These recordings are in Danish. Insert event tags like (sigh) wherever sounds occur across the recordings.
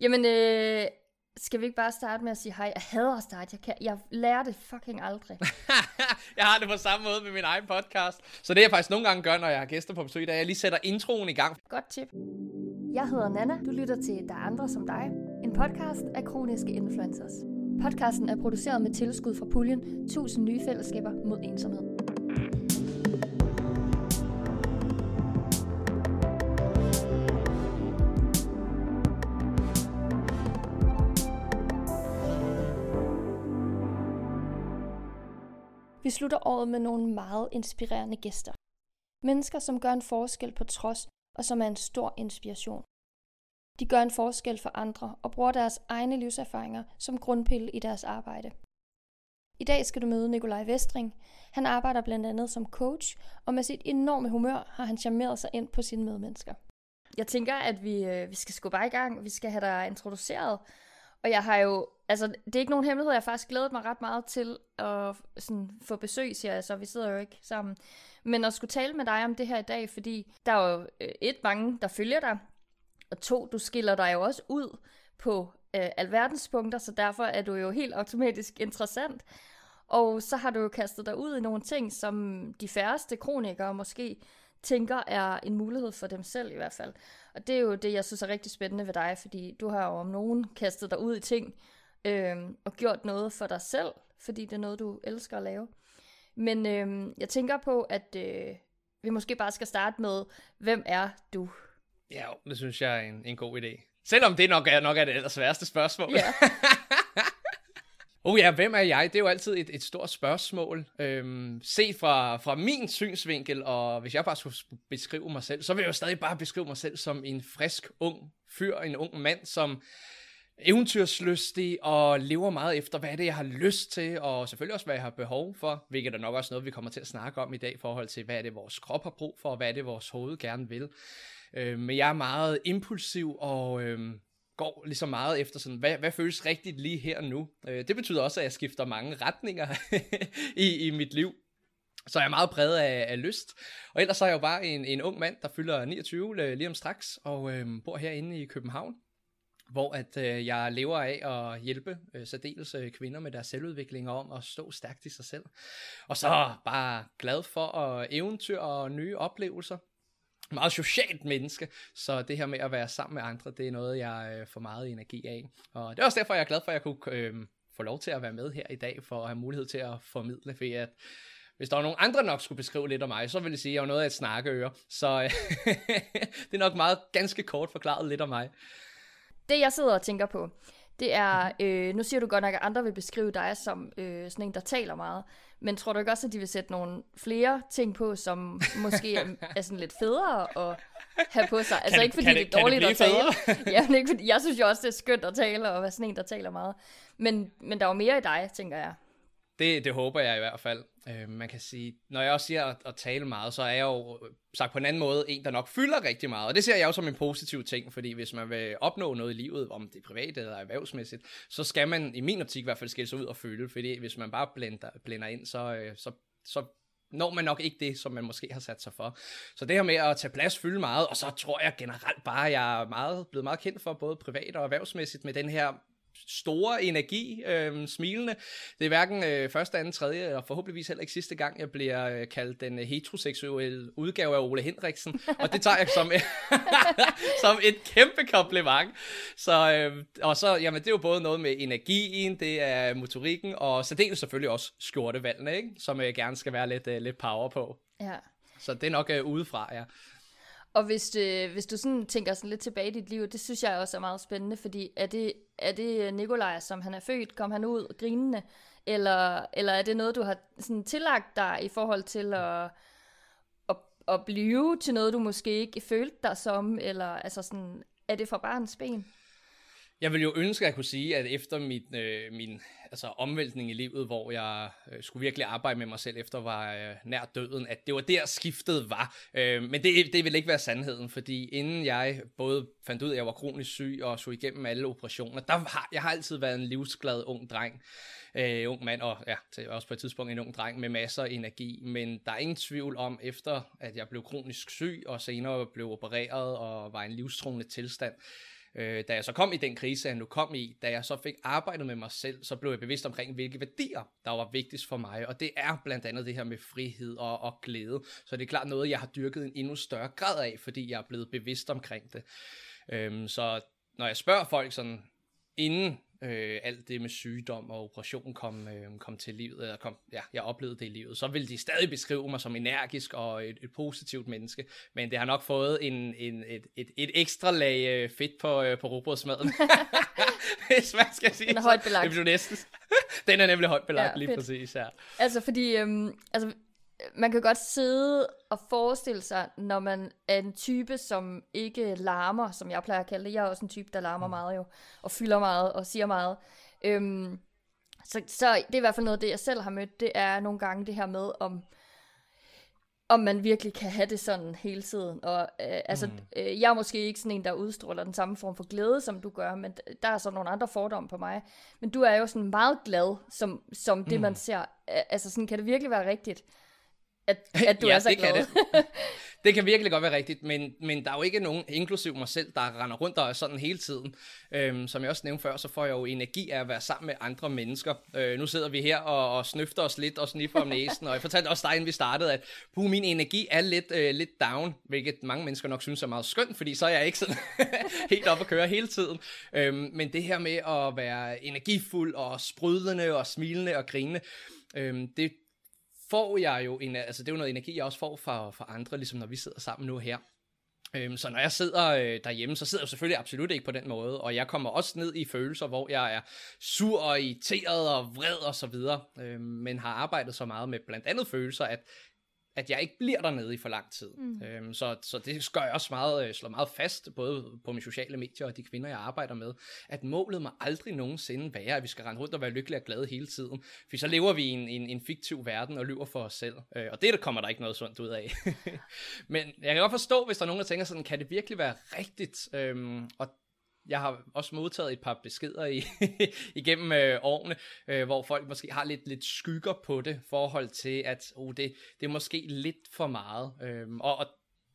Jamen, øh, skal vi ikke bare starte med at sige hej? Jeg hader at starte. Jeg, kan, jeg lærer det fucking aldrig. (laughs) jeg har det på samme måde med min egen podcast. Så det jeg faktisk nogle gange gør, når jeg har gæster på besøg, det er, at jeg lige sætter introen i gang. Godt tip. Jeg hedder Nana. Du lytter til Der er andre som dig. En podcast af kroniske influencers. Podcasten er produceret med tilskud fra puljen 1000 nye fællesskaber mod ensomhed. Vi slutter året med nogle meget inspirerende gæster. Mennesker, som gør en forskel på trods, og som er en stor inspiration. De gør en forskel for andre og bruger deres egne livserfaringer som grundpille i deres arbejde. I dag skal du møde Nikolaj Vestring. Han arbejder blandt andet som coach, og med sit enorme humør har han charmeret sig ind på sine medmennesker. Jeg tænker, at vi, øh, vi skal skubbe bare i gang. Vi skal have dig introduceret. Og jeg har jo, altså det er ikke nogen hemmelighed, jeg har faktisk glædet mig ret meget til at sådan, få besøg, siger jeg så, vi sidder jo ikke sammen. Men at skulle tale med dig om det her i dag, fordi der er jo øh, et, mange, der følger dig, og to, du skiller dig jo også ud på øh, alverdens punkter, så derfor er du jo helt automatisk interessant. Og så har du jo kastet dig ud i nogle ting, som de færreste kronikere måske tænker er en mulighed for dem selv i hvert fald. Og det er jo det, jeg synes er rigtig spændende ved dig, fordi du har jo om nogen kastet dig ud i ting øh, og gjort noget for dig selv, fordi det er noget, du elsker at lave. Men øh, jeg tænker på, at øh, vi måske bare skal starte med, hvem er du? Ja, det synes jeg er en, en god idé. Selvom det nok er, nok er det sværeste spørgsmål. Ja. (laughs) Oh ja, hvem er jeg? Det er jo altid et, et stort spørgsmål. Øhm, set fra, fra min synsvinkel, og hvis jeg bare skulle beskrive mig selv, så vil jeg jo stadig bare beskrive mig selv som en frisk, ung fyr, en ung mand, som eventyrslystig og lever meget efter, hvad er det, jeg har lyst til, og selvfølgelig også, hvad jeg har behov for, hvilket er nok også noget, vi kommer til at snakke om i dag, i forhold til, hvad er det, vores krop har brug for, og hvad er det, vores hoved gerne vil. Øh, men jeg er meget impulsiv, og øh, går ligesom meget efter sådan, hvad, hvad føles rigtigt lige her og nu. Øh, det betyder også, at jeg skifter mange retninger (laughs) i, i mit liv. Så jeg er meget præget af, af lyst. Og ellers så er jeg jo bare en, en ung mand, der fylder 29 øh, lige om straks, og øh, bor herinde i København hvor at øh, jeg lever af at hjælpe øh, særdeles øh, kvinder med deres selvudvikling om at stå stærkt i sig selv. Og så bare glad for at eventyr og nye oplevelser meget socialt menneske, så det her med at være sammen med andre, det er noget, jeg øh, får meget energi af. Og det er også derfor, jeg er glad for, at jeg kunne øh, få lov til at være med her i dag, for at have mulighed til at formidle, for at hvis der var nogen andre nok skulle beskrive lidt om mig, så ville jeg sige, at jeg var noget af et snakkeøre. Så (laughs) det er nok meget ganske kort forklaret lidt om mig. Det jeg sidder og tænker på, det er, øh, nu siger du godt nok, at andre vil beskrive dig som øh, sådan en, der taler meget. Men tror du ikke også, at de vil sætte nogle flere ting på, som (laughs) måske er, er sådan lidt federe at have på sig? Altså kan, ikke fordi det, det er dårligt det at tale. (laughs) ja, men ikke fordi, jeg synes jo også, det er skønt at tale og være sådan en, der taler meget. Men, men der er jo mere i dig, tænker jeg. Det, det håber jeg i hvert fald. Øh, man kan sige, når jeg også siger at, at tale meget, så er jeg jo øh, sagt på en anden måde en, der nok fylder rigtig meget. Og det ser jeg jo som en positiv ting, fordi hvis man vil opnå noget i livet, om det er privat eller erhvervsmæssigt, så skal man i min optik i hvert fald skille sig ud og føle, fordi hvis man bare blender, blender ind, så, øh, så, så når man nok ikke det, som man måske har sat sig for. Så det her med at tage plads, fylde meget, og så tror jeg generelt bare, at jeg er meget, blevet meget kendt for både privat og erhvervsmæssigt med den her store energi, øh, smilende. Det er hverken øh, første, anden, tredje, og forhåbentligvis heller ikke sidste gang, jeg bliver øh, kaldt den heteroseksuelle udgave af Ole Henriksen, og det tager jeg som, (laughs) som et kæmpe kompliment. Så, øh, og så, jamen, det er jo både noget med energien, det er motorikken, og så det er selvfølgelig også skjortevalgene, ikke? som øh, gerne skal være lidt, øh, lidt power på. Ja. Så det er nok øh, udefra, ja. Og hvis, øh, hvis du sådan tænker sådan lidt tilbage i dit liv, det synes jeg også er meget spændende, fordi er det, er det øh, Nikolaj, som han er født, kom han ud grinende, eller, eller er det noget, du har sådan tillagt dig i forhold til at, at, at blive til noget, du måske ikke følte dig som, eller altså sådan, er det fra barns ben? Jeg vil jo ønske, at jeg kunne sige, at efter mit, øh, min altså, omvæltning i livet, hvor jeg øh, skulle virkelig arbejde med mig selv efter var øh, nær døden, at det var der skiftet var. Øh, men det, det vil ikke være sandheden, fordi inden jeg både fandt ud af, at jeg var kronisk syg og så igennem alle operationer, der har jeg har altid været en livsglad ung dreng. Øh, ung mand, og ja, til, også på et tidspunkt en ung dreng med masser af energi, men der er ingen tvivl om, efter at jeg blev kronisk syg, og senere blev opereret og var i en livstruende tilstand, Øh, da jeg så kom i den krise, han nu kom i, da jeg så fik arbejdet med mig selv, så blev jeg bevidst omkring, hvilke værdier, der var vigtigst for mig. Og det er blandt andet det her med frihed og, og glæde. Så det er klart noget, jeg har dyrket en endnu større grad af, fordi jeg er blevet bevidst omkring det. Øhm, så når jeg spørger folk sådan, inden øh, alt det med sygdom og operation kom, øh, kom til livet, eller kom, ja, jeg oplevede det i livet, så vil de stadig beskrive mig som energisk og et, et positivt menneske, men det har nok fået en, en, et, et, et ekstra lag øh, fedt på, øh, på robrødsmaden. (laughs) Hvis man skal sige Den er højt belagt. Det næsten. (laughs) Den er nemlig højt belagt, ja, lige fedt. præcis, ja. Altså, fordi øhm, altså, man kan godt sidde og forestille sig, når man er en type, som ikke larmer, som jeg plejer at kalde det. Jeg er også en type, der larmer mm. meget jo, og fylder meget og siger meget. Øhm, så, så det er i hvert fald noget af det, jeg selv har mødt, det er nogle gange det her med, om, om man virkelig kan have det sådan hele tiden. Og øh, altså, mm. øh, jeg er måske ikke sådan en, der udstråler den samme form for glæde, som du gør, men der er så nogle andre fordomme på mig. Men du er jo sådan meget glad, som, som det, mm. man ser. Altså, sådan, kan det virkelig være rigtigt? At, at du ja, er så det glad. Kan det. (laughs) det kan virkelig godt være rigtigt, men, men der er jo ikke nogen, inklusiv mig selv, der render rundt og er sådan hele tiden. Øhm, som jeg også nævnte før, så får jeg jo energi af at være sammen med andre mennesker. Øh, nu sidder vi her og, og snøfter os lidt og sniffer om næsen, og jeg fortalte også dig, inden vi startede, at puh, min energi er lidt, øh, lidt down, hvilket mange mennesker nok synes er meget skønt, fordi så er jeg ikke sådan (laughs) helt op at køre hele tiden. Øhm, men det her med at være energifuld og sprudlende og smilende og grinende, øhm, det, får jeg jo en, altså det er jo noget energi, jeg også får fra, fra andre, ligesom når vi sidder sammen nu her. Øhm, så når jeg sidder øh, derhjemme, så sidder jeg selvfølgelig absolut ikke på den måde, og jeg kommer også ned i følelser, hvor jeg er sur og irriteret og vred og så videre, øhm, men har arbejdet så meget med blandt andet følelser, at at jeg ikke bliver dernede i for lang tid. Mm. Øhm, så, så det gør jeg også meget, øh, slår meget fast, både på mine sociale medier og de kvinder, jeg arbejder med, at målet må aldrig nogensinde være, at vi skal rende rundt og være lykkelige og glade hele tiden. For så lever vi i en, en, en fiktiv verden og lyver for os selv. Øh, og det der kommer der ikke noget sundt ud af. (laughs) Men jeg kan godt forstå, hvis der er nogen, der tænker sådan, kan det virkelig være rigtigt? Øhm, og jeg har også modtaget et par beskeder i, (laughs) igennem øh, årene, øh, hvor folk måske har lidt, lidt skygger på det, forhold til, at oh, det, det er måske lidt for meget. Øh, og, og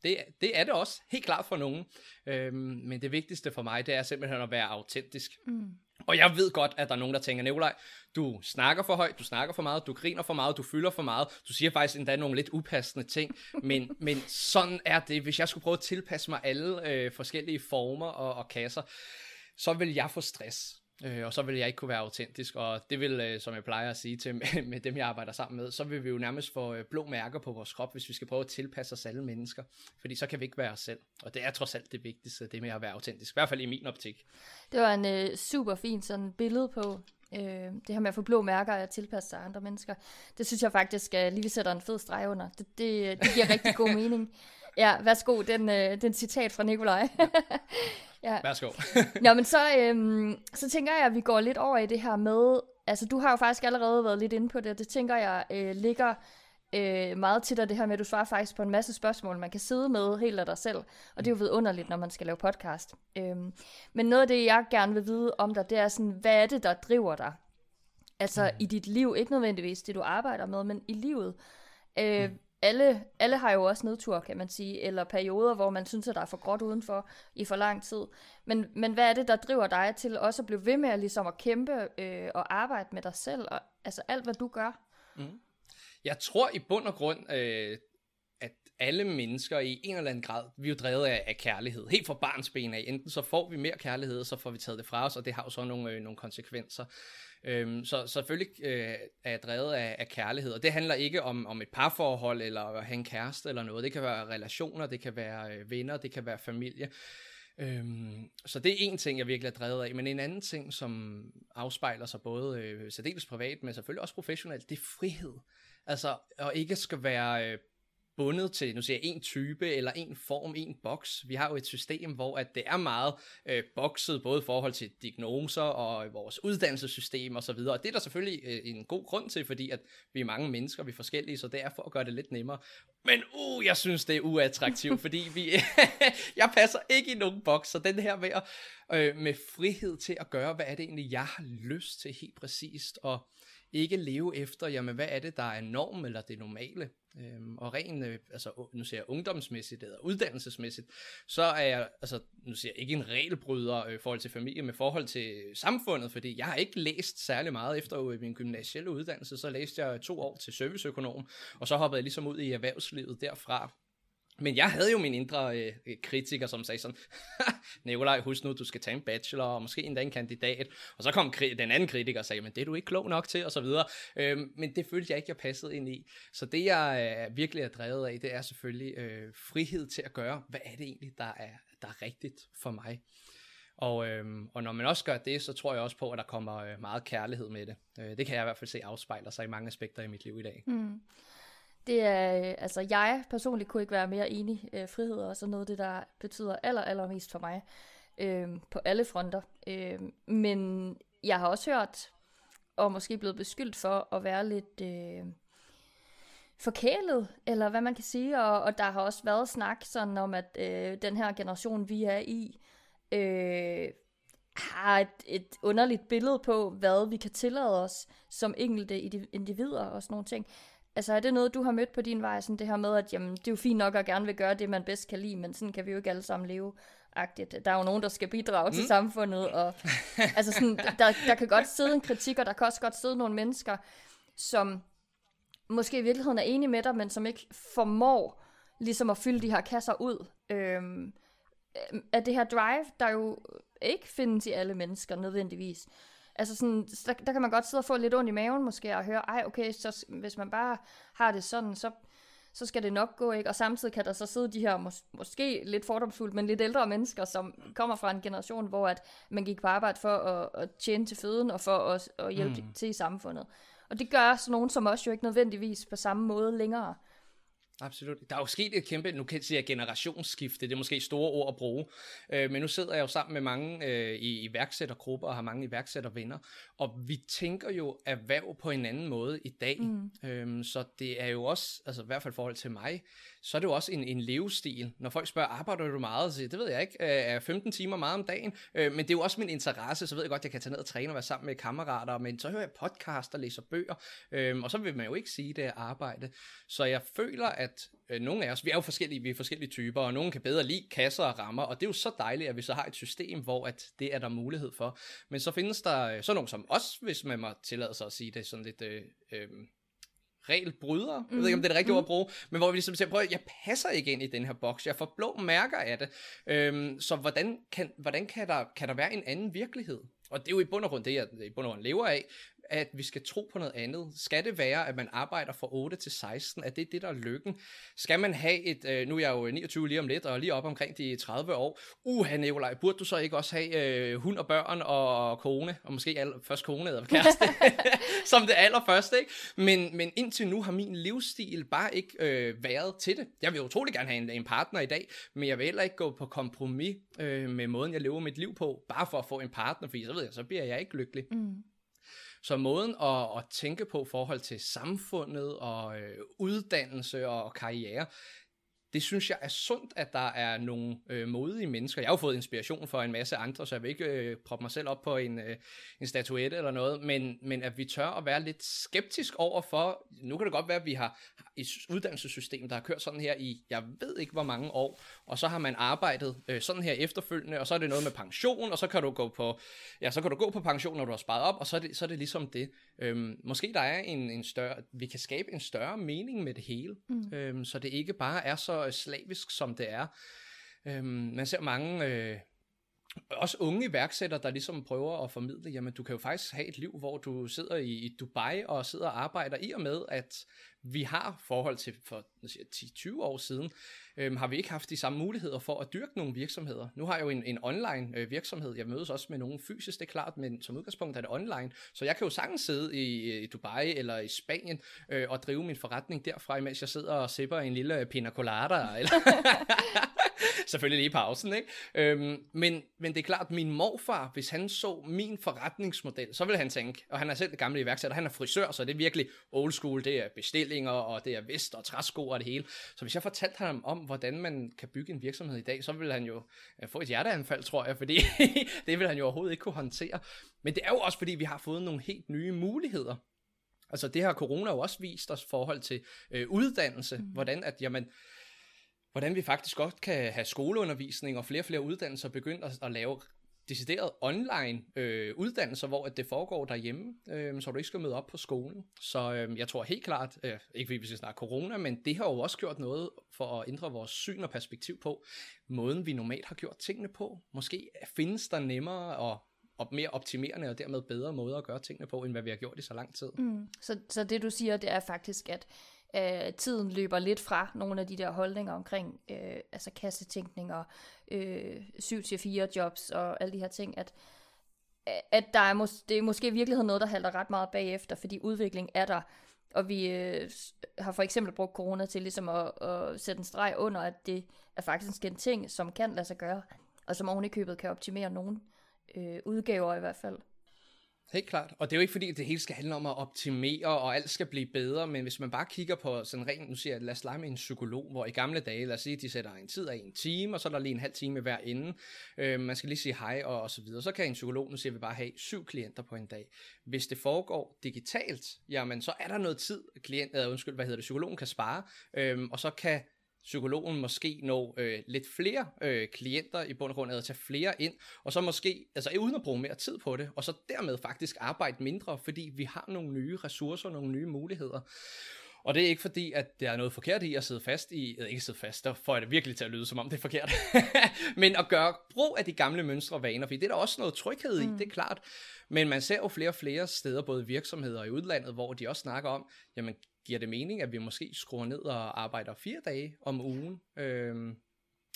det, det er det også, helt klart for nogen. Øhm, men det vigtigste for mig, det er simpelthen at være autentisk. Mm. Og jeg ved godt, at der er nogen, der tænker, Nikolaj, du snakker for højt, du snakker for meget, du griner for meget, du fylder for meget, du siger faktisk endda nogle lidt upassende ting, men, men sådan er det. Hvis jeg skulle prøve at tilpasse mig alle øh, forskellige former og, og kasser, så vil jeg få stress. Øh, og så vil jeg ikke kunne være autentisk, og det vil, øh, som jeg plejer at sige til med, (laughs) med dem, jeg arbejder sammen med, så vil vi jo nærmest få øh, blå mærker på vores krop, hvis vi skal prøve at tilpasse os alle mennesker, fordi så kan vi ikke være os selv, og det er trods alt det vigtigste, det med at være autentisk, i hvert fald i min optik. Det var en øh, super fin sådan billede på, øh, det her med at få blå mærker og at tilpasse sig andre mennesker. Det synes jeg faktisk, at lige vi sætter en fed streg under. Det, det, det giver rigtig god (laughs) mening. Ja, værsgo, den, øh, den citat fra Nikolaj. (laughs) ja. Værsgo. (laughs) Nå, men så, øhm, så tænker jeg, at vi går lidt over i det her med, altså du har jo faktisk allerede været lidt inde på det, det tænker jeg øh, ligger øh, meget til dig, det her med, at du svarer faktisk på en masse spørgsmål, man kan sidde med helt af dig selv, og det er jo vidunderligt, når man skal lave podcast. Øhm, men noget af det, jeg gerne vil vide om dig, det er sådan, hvad er det, der driver dig? Altså mm. i dit liv, ikke nødvendigvis det, du arbejder med, men i livet. Øh, mm alle, alle har jo også nedtur, kan man sige, eller perioder, hvor man synes, at der er for gråt udenfor i for lang tid. Men, men hvad er det, der driver dig til også at blive ved med at, ligesom at kæmpe øh, og arbejde med dig selv, og altså alt, hvad du gør? Mm. Jeg tror i bund og grund, øh, at alle mennesker i en eller anden grad, vi er jo drevet af, af kærlighed, helt fra barns ben af. Enten så får vi mere kærlighed, så får vi taget det fra os, og det har jo så nogle, øh, nogle konsekvenser. Øhm, så selvfølgelig øh, er jeg drevet af, af kærlighed, og det handler ikke om, om et parforhold, eller at have en kæreste eller noget. Det kan være relationer, det kan være øh, venner, det kan være familie. Øhm, så det er en ting, jeg virkelig er drevet af. Men en anden ting, som afspejler sig både øh, særdeles privat, men selvfølgelig også professionelt, det er frihed. Altså, og ikke skal være øh, bundet til, nu siger jeg, en type eller en form, en boks. Vi har jo et system, hvor at det er meget øh, bokset, både i forhold til diagnoser og vores uddannelsessystem osv., og, og det er der selvfølgelig øh, en god grund til, fordi at vi er mange mennesker, vi er forskellige, så det er for at gøre det lidt nemmere. Men uh, jeg synes, det er uattraktivt, (laughs) fordi vi, (laughs) jeg passer ikke i nogen boks, så den her med, at, øh, med frihed til at gøre, hvad er det egentlig, jeg har lyst til helt præcist, og ikke leve efter, jamen hvad er det, der er norm eller det normale. Øhm, og rent, øh, altså nu siger jeg ungdomsmæssigt eller uddannelsesmæssigt, så er jeg, altså nu siger jeg ikke en regelbryder øh, i forhold til familie, men forhold til samfundet, fordi jeg har ikke læst særlig meget efter øh, min gymnasielle uddannelse, så læste jeg to år til serviceøkonom, og så hoppede jeg ligesom ud i erhvervslivet derfra, men jeg havde jo min indre øh, kritiker, som sagde sådan, (laughs) Nikolaj, husk nu, du skal tage en bachelor, og måske endda en kandidat. Og så kom den anden kritiker og sagde, men det er du ikke klog nok til, og så videre. Øhm, men det følte jeg ikke, jeg passede ind i. Så det, jeg øh, virkelig er drevet af, det er selvfølgelig øh, frihed til at gøre, hvad er det egentlig, der er, der er rigtigt for mig. Og, øhm, og når man også gør det, så tror jeg også på, at der kommer øh, meget kærlighed med det. Øh, det kan jeg i hvert fald se afspejler sig i mange aspekter i mit liv i dag. Mm. Det er, øh, altså jeg personligt kunne ikke være mere enig. Øh, frihed er også noget af det, der betyder aller, allermest for mig. Øh, på alle fronter. Øh, men jeg har også hørt, og måske blevet beskyldt for at være lidt øh, forkælet, eller hvad man kan sige. Og, og der har også været snak sådan om, at øh, den her generation, vi er i, øh, har et, et underligt billede på, hvad vi kan tillade os som enkelte individer og sådan nogle ting. Altså er det noget, du har mødt på din vej, sådan det her med, at jamen, det er jo fint nok at gerne vil gøre det, man bedst kan lide, men sådan kan vi jo ikke alle sammen leve agtigt. Der er jo nogen, der skal bidrage mm. til samfundet, og altså sådan, der, der kan godt sidde en kritik, og der kan også godt sidde nogle mennesker, som måske i virkeligheden er enige med dig, men som ikke formår ligesom at fylde de her kasser ud. Øhm, af det her drive, der jo ikke findes i alle mennesker nødvendigvis. Altså sådan, der, der kan man godt sidde og få lidt ondt i maven måske, og høre, ej okay, så hvis man bare har det sådan, så, så skal det nok gå, ikke? Og samtidig kan der så sidde de her, mås- måske lidt fordomsfuldt, men lidt ældre mennesker, som kommer fra en generation, hvor at man gik på arbejde for at, at tjene til føden, og for at, at hjælpe mm. til i samfundet. Og det gør sådan nogen som os jo ikke nødvendigvis på samme måde længere. Absolut. Der er jo sket et kæmpe, nu kan jeg sige generationsskifte, det er måske store ord at bruge, øh, men nu sidder jeg jo sammen med mange øh, i iværksættergrupper og har mange iværksættervenner, og vi tænker jo erhverv på en anden måde i dag, mm. øhm, så det er jo også, altså i hvert fald i forhold til mig, så er det jo også en, en levestil. Når folk spørger, arbejder du meget? Så siger, det ved jeg ikke, er 15 timer meget om dagen, øh, men det er jo også min interesse, så ved jeg godt, at jeg kan tage ned og træne og være sammen med kammerater, men så hører jeg podcast og læser bøger, øh, og så vil man jo ikke sige, det er arbejde. Så jeg føler, at øh, nogle af os, vi er jo forskellige, vi er forskellige typer, og nogen kan bedre lide kasser og rammer, og det er jo så dejligt, at vi så har et system, hvor at det er der mulighed for. Men så findes der øh, sådan nogen som os, hvis man må tillade sig at sige det sådan lidt... Øh, øh, regelbrydere, mm. jeg ved ikke om det er det rigtige mm. ord at bruge, men hvor vi ligesom siger, prøv jeg passer ikke ind i den her boks, jeg får blå mærker af det, øhm, så hvordan, kan, hvordan kan, der, kan der være en anden virkelighed? Og det er jo i bund og grund det, jeg i bund og grund lever af, at vi skal tro på noget andet? Skal det være, at man arbejder fra 8 til 16? Er det det, der er lykken? Skal man have et, øh, nu er jeg jo 29 lige om lidt, og lige op omkring de 30 år, uha Nikolaj, burde du så ikke også have øh, hund og børn og kone, og måske aller, først kone eller kæreste, (laughs) (laughs) som det allerførste, ikke? Men, men indtil nu har min livsstil bare ikke øh, været til det. Jeg vil utrolig gerne have en, en partner i dag, men jeg vil heller ikke gå på kompromis øh, med måden, jeg lever mit liv på, bare for at få en partner, fordi så ved jeg, så bliver jeg ikke lykkelig. Mm. Så måden at, at tænke på forhold til samfundet og øh, uddannelse og karriere, det synes jeg er sundt, at der er nogle øh, modige mennesker. Jeg har jo fået inspiration for en masse andre, så jeg vil ikke øh, proppe mig selv op på en, øh, en statuette eller noget, men, men at vi tør at være lidt skeptisk over for, nu kan det godt være, at vi har et uddannelsessystem, der har kørt sådan her i, jeg ved ikke hvor mange år, og så har man arbejdet øh, sådan her efterfølgende, og så er det noget med pension, og så kan du gå på, ja, så kan du gå på pension, når du har sparet op, og så er det, så er det ligesom det. Øhm, måske der er en, en større, vi kan skabe en større mening med det hele, mm. øhm, så det ikke bare er så slavisk, som det er. Øhm, man ser mange... Øh, også unge iværksættere, der ligesom prøver at formidle, jamen du kan jo faktisk have et liv, hvor du sidder i, i Dubai og sidder og arbejder i og med, at vi har forhold til for 10-20 år siden, øhm, har vi ikke haft de samme muligheder for at dyrke nogle virksomheder. Nu har jeg jo en, en online øh, virksomhed, jeg mødes også med nogen fysisk, det er klart, men som udgangspunkt er det online, så jeg kan jo sagtens sidde i, i Dubai eller i Spanien øh, og drive min forretning derfra, mens jeg sidder og sipper en lille pina colada. (laughs) Eller (laughs) Selvfølgelig lige i pausen, ikke? Øhm, men, men det er klart, min morfar, hvis han så min forretningsmodel, så ville han tænke, og han er selv det gamle iværksætter, han er frisør, så det er virkelig old school, det er bestillinger, og det er vest og træsko og det hele. Så hvis jeg fortalte ham om, hvordan man kan bygge en virksomhed i dag, så ville han jo øh, få et hjerteanfald, tror jeg, fordi (laughs) det vil han jo overhovedet ikke kunne håndtere. Men det er jo også, fordi vi har fået nogle helt nye muligheder Altså det har corona jo også vist os forhold til øh, uddannelse, mm. hvordan at, jamen, hvordan vi faktisk godt kan have skoleundervisning og flere og flere uddannelser begyndt at, at lave decideret online øh, uddannelser, hvor at det foregår derhjemme, øh, så du ikke skal møde op på skolen. Så øh, jeg tror helt klart, øh, ikke fordi vi skal snakke corona, men det har jo også gjort noget for at ændre vores syn og perspektiv på måden, vi normalt har gjort tingene på. Måske findes der nemmere og og mere optimerende og dermed bedre måder at gøre tingene på, end hvad vi har gjort i så lang tid. Mm. Så, så det du siger, det er faktisk, at øh, tiden løber lidt fra nogle af de der holdninger omkring øh, altså kassetænkning og øh, 7-4 jobs og alle de her ting, at, at der er mås- det er måske i virkeligheden noget, der halter ret meget bagefter, fordi udvikling er der, og vi øh, har for eksempel brugt corona til ligesom at, at sætte en streg under, at det er faktisk en ting, som kan lade sig gøre, og som oven i købet kan optimere nogen øh, udgaver i hvert fald. Helt klart. Og det er jo ikke fordi, at det hele skal handle om at optimere, og alt skal blive bedre, men hvis man bare kigger på sådan rent, nu siger jeg, lad os lege med en psykolog, hvor i gamle dage, lad os sige, de sætter en tid af en time, og så er der lige en halv time hver ende. Øh, man skal lige sige hej og, og så videre. Så kan en psykolog, nu siger vi bare have syv klienter på en dag. Hvis det foregår digitalt, jamen så er der noget tid, klient, øh, undskyld, hvad hedder det, psykologen kan spare, øh, og så kan psykologen måske nå øh, lidt flere øh, klienter i bund og grund, at tage flere ind, og så måske, altså uden at bruge mere tid på det, og så dermed faktisk arbejde mindre, fordi vi har nogle nye ressourcer, nogle nye muligheder. Og det er ikke fordi, at der er noget forkert i at sidde fast i, eller ikke sidde fast, der får jeg det virkelig til at lyde, som om det er forkert, (laughs) men at gøre brug af de gamle mønstre og vaner, fordi det er der også noget tryghed i, mm. det er klart. Men man ser jo flere og flere steder, både virksomheder og i udlandet, hvor de også snakker om, jamen giver det mening, at vi måske skruer ned og arbejder fire dage om ugen, øh,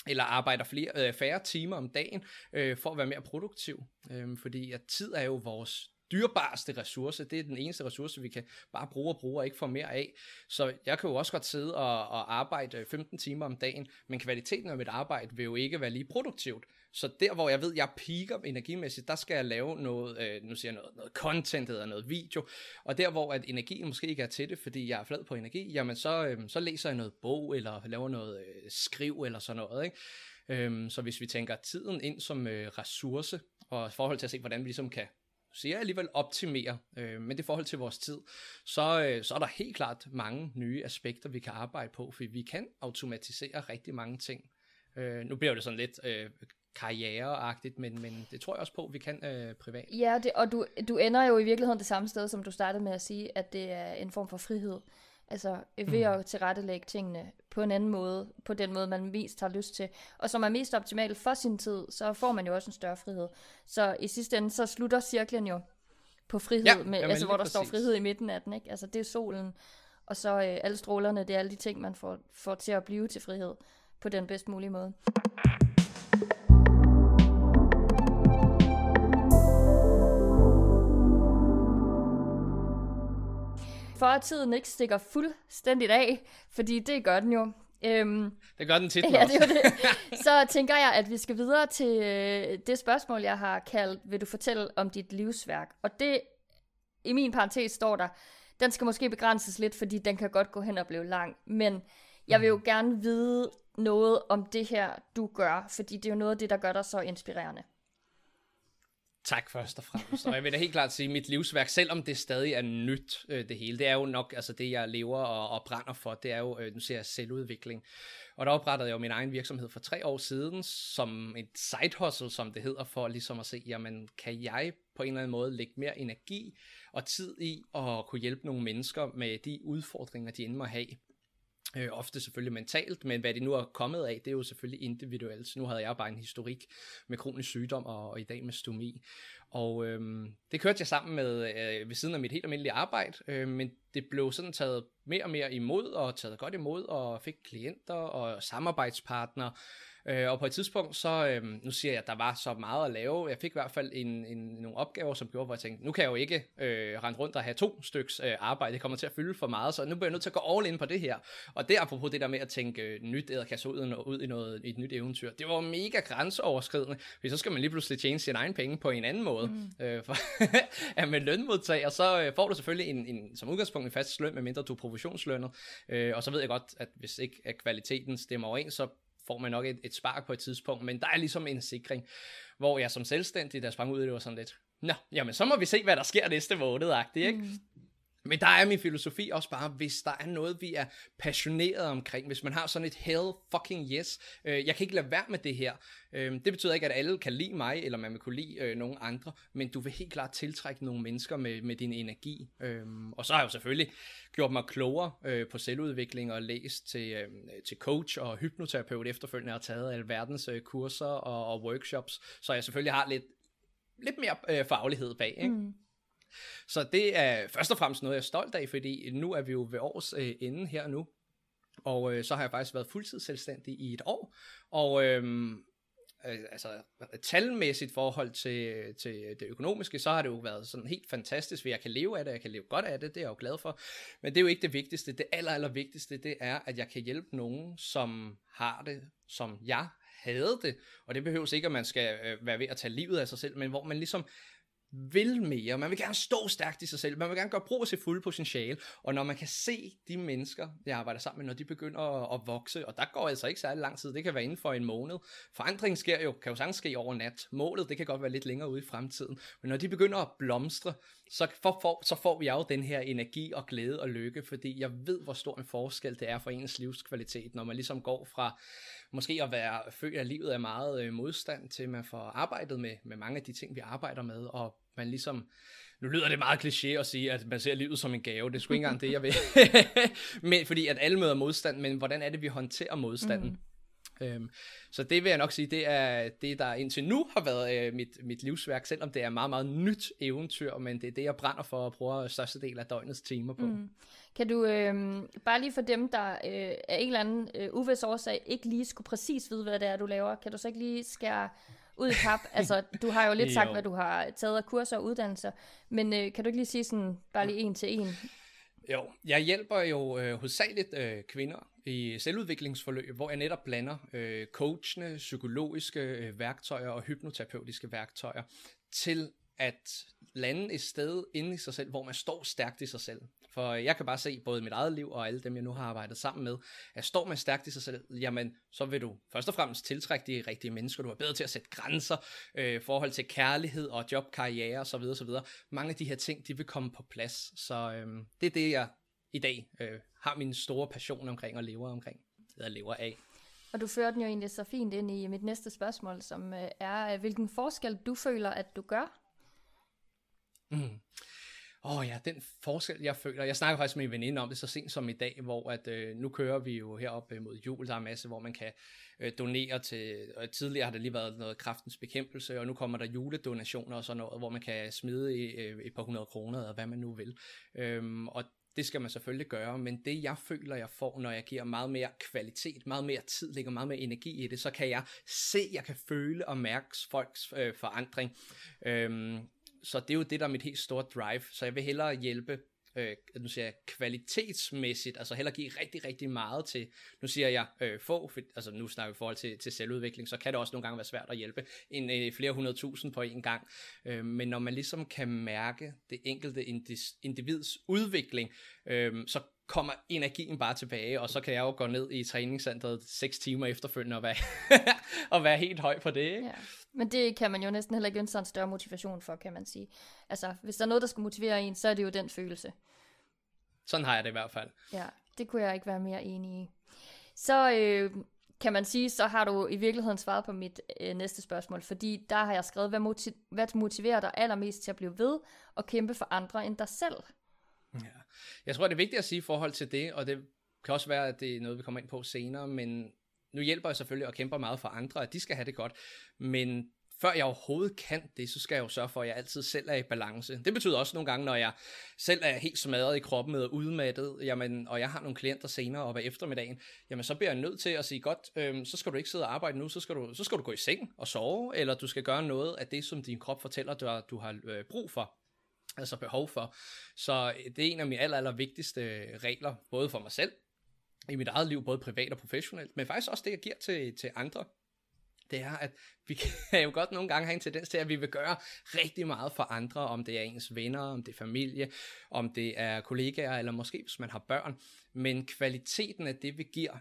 eller arbejder flere, øh, færre timer om dagen, øh, for at være mere produktiv. Øh, fordi at tid er jo vores dyrbarste ressource. Det er den eneste ressource, vi kan bare bruge og bruge og ikke få mere af. Så jeg kan jo også godt sidde og, og arbejde øh, 15 timer om dagen, men kvaliteten af mit arbejde vil jo ikke være lige produktivt. Så der, hvor jeg ved, jeg piker energimæssigt, der skal jeg lave noget, øh, nu siger jeg noget, noget content eller noget video. Og der, hvor at energien måske ikke er til det, fordi jeg er flad på energi, jamen så, øh, så læser jeg noget bog, eller laver noget øh, skriv, eller sådan noget, ikke? Øhm, så hvis vi tænker tiden ind som øh, ressource, og i forhold til at se, hvordan vi ligesom kan siger jeg alligevel optimere, øh, men det forhold til vores tid, så, øh, så er der helt klart mange nye aspekter, vi kan arbejde på, for vi kan automatisere rigtig mange ting. Øh, nu bliver det sådan lidt øh, karriereagtigt, men, men det tror jeg også på, at vi kan øh, privat. Ja, det, og du, du ender jo i virkeligheden det samme sted, som du startede med at sige, at det er en form for frihed. Altså ved mm. at tilrettelægge tingene på en anden måde, på den måde, man mest har lyst til, og som er mest optimal for sin tid, så får man jo også en større frihed. Så i sidste ende, så slutter cirklen jo på frihed, ja, med, altså hvor der præcis. står frihed i midten af den, ikke? Altså det er solen, og så øh, alle strålerne, det er alle de ting, man får, får til at blive til frihed på den bedst mulige måde. For at tiden ikke stikker fuldstændigt af, fordi det gør den jo. Øhm, det gør den tit (laughs) ja, det er det. Så tænker jeg, at vi skal videre til øh, det spørgsmål, jeg har kaldt, vil du fortælle om dit livsværk? Og det, i min parentes står der, den skal måske begrænses lidt, fordi den kan godt gå hen og blive lang. Men jeg vil jo mm. gerne vide noget om det her, du gør, fordi det er jo noget af det, der gør dig så inspirerende. Tak først og fremmest. Og jeg vil da helt klart sige, at mit livsværk, selvom det stadig er nyt, øh, det hele, det er jo nok, altså det jeg lever og, og brænder for, det er jo, øh, nu ser jeg selvudvikling. Og der oprettede jeg jo min egen virksomhed for tre år siden, som et side hustle, som det hedder, for ligesom at se, jamen kan jeg på en eller anden måde lægge mere energi og tid i at kunne hjælpe nogle mennesker med de udfordringer, de ender må have. Øh, ofte selvfølgelig mentalt, men hvad det nu er kommet af, det er jo selvfølgelig individuelt. Så nu havde jeg bare en historik med kronisk sygdom, og, og i dag med stomi. Og øh, det kørte jeg sammen med øh, ved siden af mit helt almindelige arbejde, øh, men det blev sådan taget mere og mere imod, og taget godt imod, og fik klienter og samarbejdspartnere, Øh, og på et tidspunkt, så, øh, nu siger jeg, at der var så meget at lave. Jeg fik i hvert fald en, en, nogle opgaver, som gjorde, hvor jeg tænkte, nu kan jeg jo ikke øh, rende rundt og have to styks øh, arbejde. Det kommer til at fylde for meget, så nu bliver jeg nødt til at gå all in på det her. Og det apropos det der med at tænke øh, nyt æderkasse ud, ud i, noget, i et nyt eventyr. Det var mega grænseoverskridende, for så skal man lige pludselig tjene sin egen penge på en anden måde. Mm. Øh, for (laughs) at med lønmodtager, så øh, får du selvfølgelig en, en, som udgangspunkt en fast løn, medmindre du er provisionslønnet. Øh, og så ved jeg godt, at hvis ikke at kvaliteten stemmer overens, så får man nok et, et spark på et tidspunkt, men der er ligesom en sikring, hvor jeg som selvstændig, der sprang ud, det var sådan lidt, nå, jamen så må vi se, hvad der sker næste måned, ikke? Mm. Men der er min filosofi også bare, hvis der er noget, vi er passioneret omkring, hvis man har sådan et hell fucking yes, øh, jeg kan ikke lade være med det her. Øh, det betyder ikke, at alle kan lide mig, eller man vil kunne lide øh, nogen andre, men du vil helt klart tiltrække nogle mennesker med, med din energi. Øh, og så har jeg jo selvfølgelig gjort mig klogere øh, på selvudvikling og læst til, øh, til coach og hypnoterapeut efterfølgende, og taget alverdens øh, kurser og, og workshops, så jeg selvfølgelig har lidt, lidt mere øh, faglighed bag, ikke? Mm. Så det er først og fremmest noget, jeg er stolt af, fordi nu er vi jo ved års øh, ende her nu. Og øh, så har jeg faktisk været fuldtidsselvstændig i et år. Og øh, øh altså talmæssigt forhold til, til det økonomiske, så har det jo været sådan helt fantastisk, for jeg kan leve af det, jeg kan leve godt af det, det er jeg jo glad for. Men det er jo ikke det vigtigste. Det aller, aller vigtigste, det er, at jeg kan hjælpe nogen, som har det, som jeg havde det. Og det behøves ikke, at man skal øh, være ved at tage livet af sig selv, men hvor man ligesom vil mere, man vil gerne stå stærkt i sig selv, man vil gerne gøre brug af sit fulde potentiale, og når man kan se de mennesker, jeg arbejder sammen med, når de begynder at, at vokse, og der går altså ikke særlig lang tid, det kan være inden for en måned, forandring sker jo, kan jo sagtens ske over nat, målet, det kan godt være lidt længere ude i fremtiden, men når de begynder at blomstre, så, for, for, så får vi jo den her energi og glæde og lykke, fordi jeg ved, hvor stor en forskel det er for ens livskvalitet, når man ligesom går fra måske at være født af livet af meget øh, modstand til, man får arbejdet med, med mange af de ting, vi arbejder med, og man ligesom, nu lyder det meget kliché at sige, at man ser livet som en gave, det er sgu ikke engang det, jeg vil, (laughs) men, fordi at alle møder modstand, men hvordan er det, vi håndterer modstanden? Mm. Øhm, så det vil jeg nok sige, det er det, der indtil nu har været øh, mit, mit livsværk, selvom det er meget, meget nyt eventyr, men det er det, jeg brænder for at bruge største del af døgnets timer på. Mm. Kan du, øh, bare lige for dem, der øh, af en eller anden øh, uvis årsag ikke lige skulle præcis vide, hvad det er, du laver, kan du så ikke lige skære ud i pap? (laughs) altså, du har jo lidt sagt, jo. hvad du har taget af kurser og uddannelser, men øh, kan du ikke lige sige sådan, bare lige en til en? Jo, jeg hjælper jo øh, hovedsageligt øh, kvinder i selvudviklingsforløb, hvor jeg netop blander øh, coachende, psykologiske øh, værktøjer og hypnoterapeutiske værktøjer til at lande et sted inde i sig selv, hvor man står stærkt i sig selv. For jeg kan bare se, både i mit eget liv og alle dem, jeg nu har arbejdet sammen med, at står man stærkt i sig selv, jamen, så vil du først og fremmest tiltrække de rigtige mennesker. Du er bedre til at sætte grænser, øh, forhold til kærlighed og job, karriere osv. osv. Mange af de her ting, de vil komme på plads. Så øh, det er det, jeg i dag øh, har min store passion omkring og lever omkring, eller lever af. Og du fører den jo egentlig så fint ind i mit næste spørgsmål, som øh, er, hvilken forskel du føler, at du gør? Mm. Åh oh ja, den forskel, jeg føler. Jeg snakker faktisk med en veninde om det så sent som i dag, hvor at, øh, nu kører vi jo herop øh, mod jul. Der er en masse, hvor man kan øh, donere til... Og tidligere har der lige været noget kraftens bekæmpelse, og nu kommer der juledonationer og sådan noget, hvor man kan smide i, øh, et par hundrede kroner, eller hvad man nu vil. Øhm, og det skal man selvfølgelig gøre, men det jeg føler, jeg får, når jeg giver meget mere kvalitet, meget mere tid, lægger meget mere energi i det, så kan jeg se, jeg kan føle og mærke folks øh, forandring. Øhm, så det er jo det, der er mit helt store drive. Så jeg vil hellere hjælpe øh, nu siger jeg, kvalitetsmæssigt, altså heller give rigtig, rigtig meget til, nu siger jeg øh, få, for, altså nu snakker vi i forhold til, til selvudvikling, så kan det også nogle gange være svært at hjælpe en øh, flere hundrede tusind på en gang, øh, men når man ligesom kan mærke det enkelte individs udvikling, øh, så kommer energien bare tilbage, og så kan jeg jo gå ned i træningscenteret 6 timer efterfølgende og være, (laughs) og være helt høj på det. Ikke? Ja. Men det kan man jo næsten heller ikke ønske en større motivation for, kan man sige. Altså, hvis der er noget, der skal motivere en, så er det jo den følelse. Sådan har jeg det i hvert fald. Ja, det kunne jeg ikke være mere enig i. Så øh, kan man sige, så har du i virkeligheden svaret på mit øh, næste spørgsmål, fordi der har jeg skrevet, hvad, motiv- hvad motiverer dig allermest til at blive ved og kæmpe for andre end dig selv? Jeg tror, det er vigtigt at sige i forhold til det, og det kan også være, at det er noget, vi kommer ind på senere, men nu hjælper jeg selvfølgelig og kæmper meget for andre, at de skal have det godt, men før jeg overhovedet kan det, så skal jeg jo sørge for, at jeg altid selv er i balance. Det betyder også nogle gange, når jeg selv er helt smadret i kroppen og udmattet, jamen, og jeg har nogle klienter senere op ad eftermiddagen, jamen så bliver jeg nødt til at sige, godt, øhm, så skal du ikke sidde og arbejde nu, så skal, du, så skal du gå i seng og sove, eller du skal gøre noget af det, som din krop fortæller, du du har øh, brug for altså behov for. Så øh, det er en af mine aller, aller vigtigste øh, regler, både for mig selv, i mit eget liv, både privat og professionelt, men faktisk også det, jeg giver til, til andre. Det er, at vi (laughs) kan jo godt nogle gange have en tendens til, at vi vil gøre rigtig meget for andre, om det er ens venner, om det er familie, om det er kollegaer, eller måske hvis man har børn. Men kvaliteten af det, vi giver,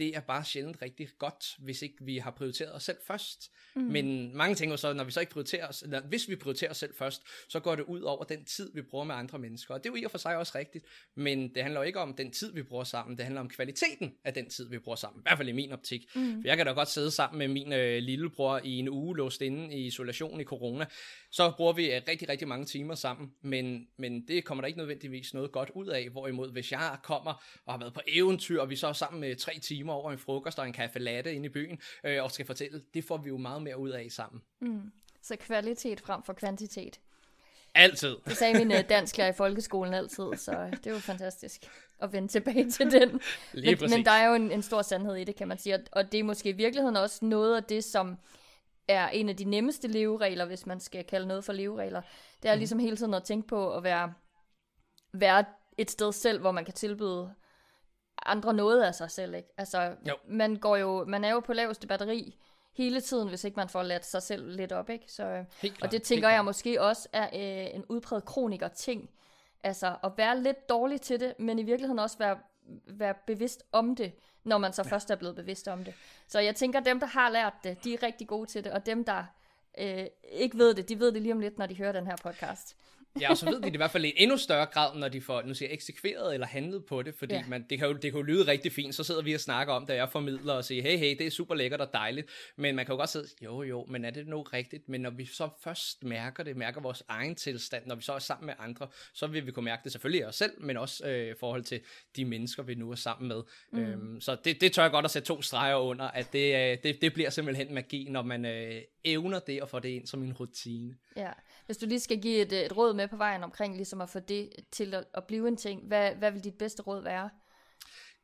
det er bare sjældent rigtig godt, hvis ikke vi har prioriteret os selv først. Mm. Men mange tænker så, når vi så ikke prioriterer os, eller hvis vi prioriterer os selv først, så går det ud over den tid, vi bruger med andre mennesker. Og det er jo i og for sig også rigtigt, men det handler jo ikke om den tid, vi bruger sammen, det handler om kvaliteten af den tid, vi bruger sammen. I hvert fald i min optik. Mm. For jeg kan da godt sidde sammen med min øh, lillebror i en uge, låst inde i isolation i corona. Så bruger vi øh, rigtig, rigtig mange timer sammen, men, men det kommer der ikke nødvendigvis noget godt ud af. Hvorimod, hvis jeg kommer og har været på eventyr, og vi så er sammen med tre timer over en frokost og en kaffe latte inde i byen, øh, og skal fortælle, det får vi jo meget mere ud af sammen. Mm. Så kvalitet frem for kvantitet. Altid. Det sagde min øh, dansklærer i folkeskolen altid, så det var fantastisk at vende tilbage til den. (laughs) Lige men, men der er jo en, en stor sandhed i det, kan man sige. Og, og det er måske i virkeligheden også noget af det, som er en af de nemmeste leveregler, hvis man skal kalde noget for leveregler. Det er mm. ligesom hele tiden at tænke på at være, være et sted selv, hvor man kan tilbyde andre noget af sig selv, ikke? Altså, jo. man, går jo, man er jo på laveste batteri hele tiden, hvis ikke man får ladt sig selv lidt op, ikke? Så, Helt og det tænker jeg måske også er øh, en udpræget kroniker ting. Altså, at være lidt dårlig til det, men i virkeligheden også være, være bevidst om det, når man så ja. først er blevet bevidst om det. Så jeg tænker, dem, der har lært det, de er rigtig gode til det, og dem, der øh, ikke ved det, de ved det lige om lidt, når de hører den her podcast. Ja, og så ved de det i hvert fald i endnu større grad, når de får, nu siger eksekveret eller handlet på det, fordi ja. man, det, kan jo, det kan jo lyde rigtig fint, så sidder vi og snakker om det, jeg formidler og siger, hey, hey, det er super lækkert og dejligt, men man kan jo godt sige, jo, jo, men er det nu rigtigt? Men når vi så først mærker det, mærker vores egen tilstand, når vi så er sammen med andre, så vil vi kunne mærke det selvfølgelig os selv, men også øh, i forhold til de mennesker, vi nu er sammen med. Mm. Øhm, så det, det tør jeg godt at sætte to streger under, at det, øh, det, det bliver simpelthen magi, når man øh, evner det og får det ind som en rutine. Ja, hvis du lige skal give et, øh, et råd med på vejen omkring ligesom at få det til at, at blive en ting, hvad, hvad vil dit bedste råd være?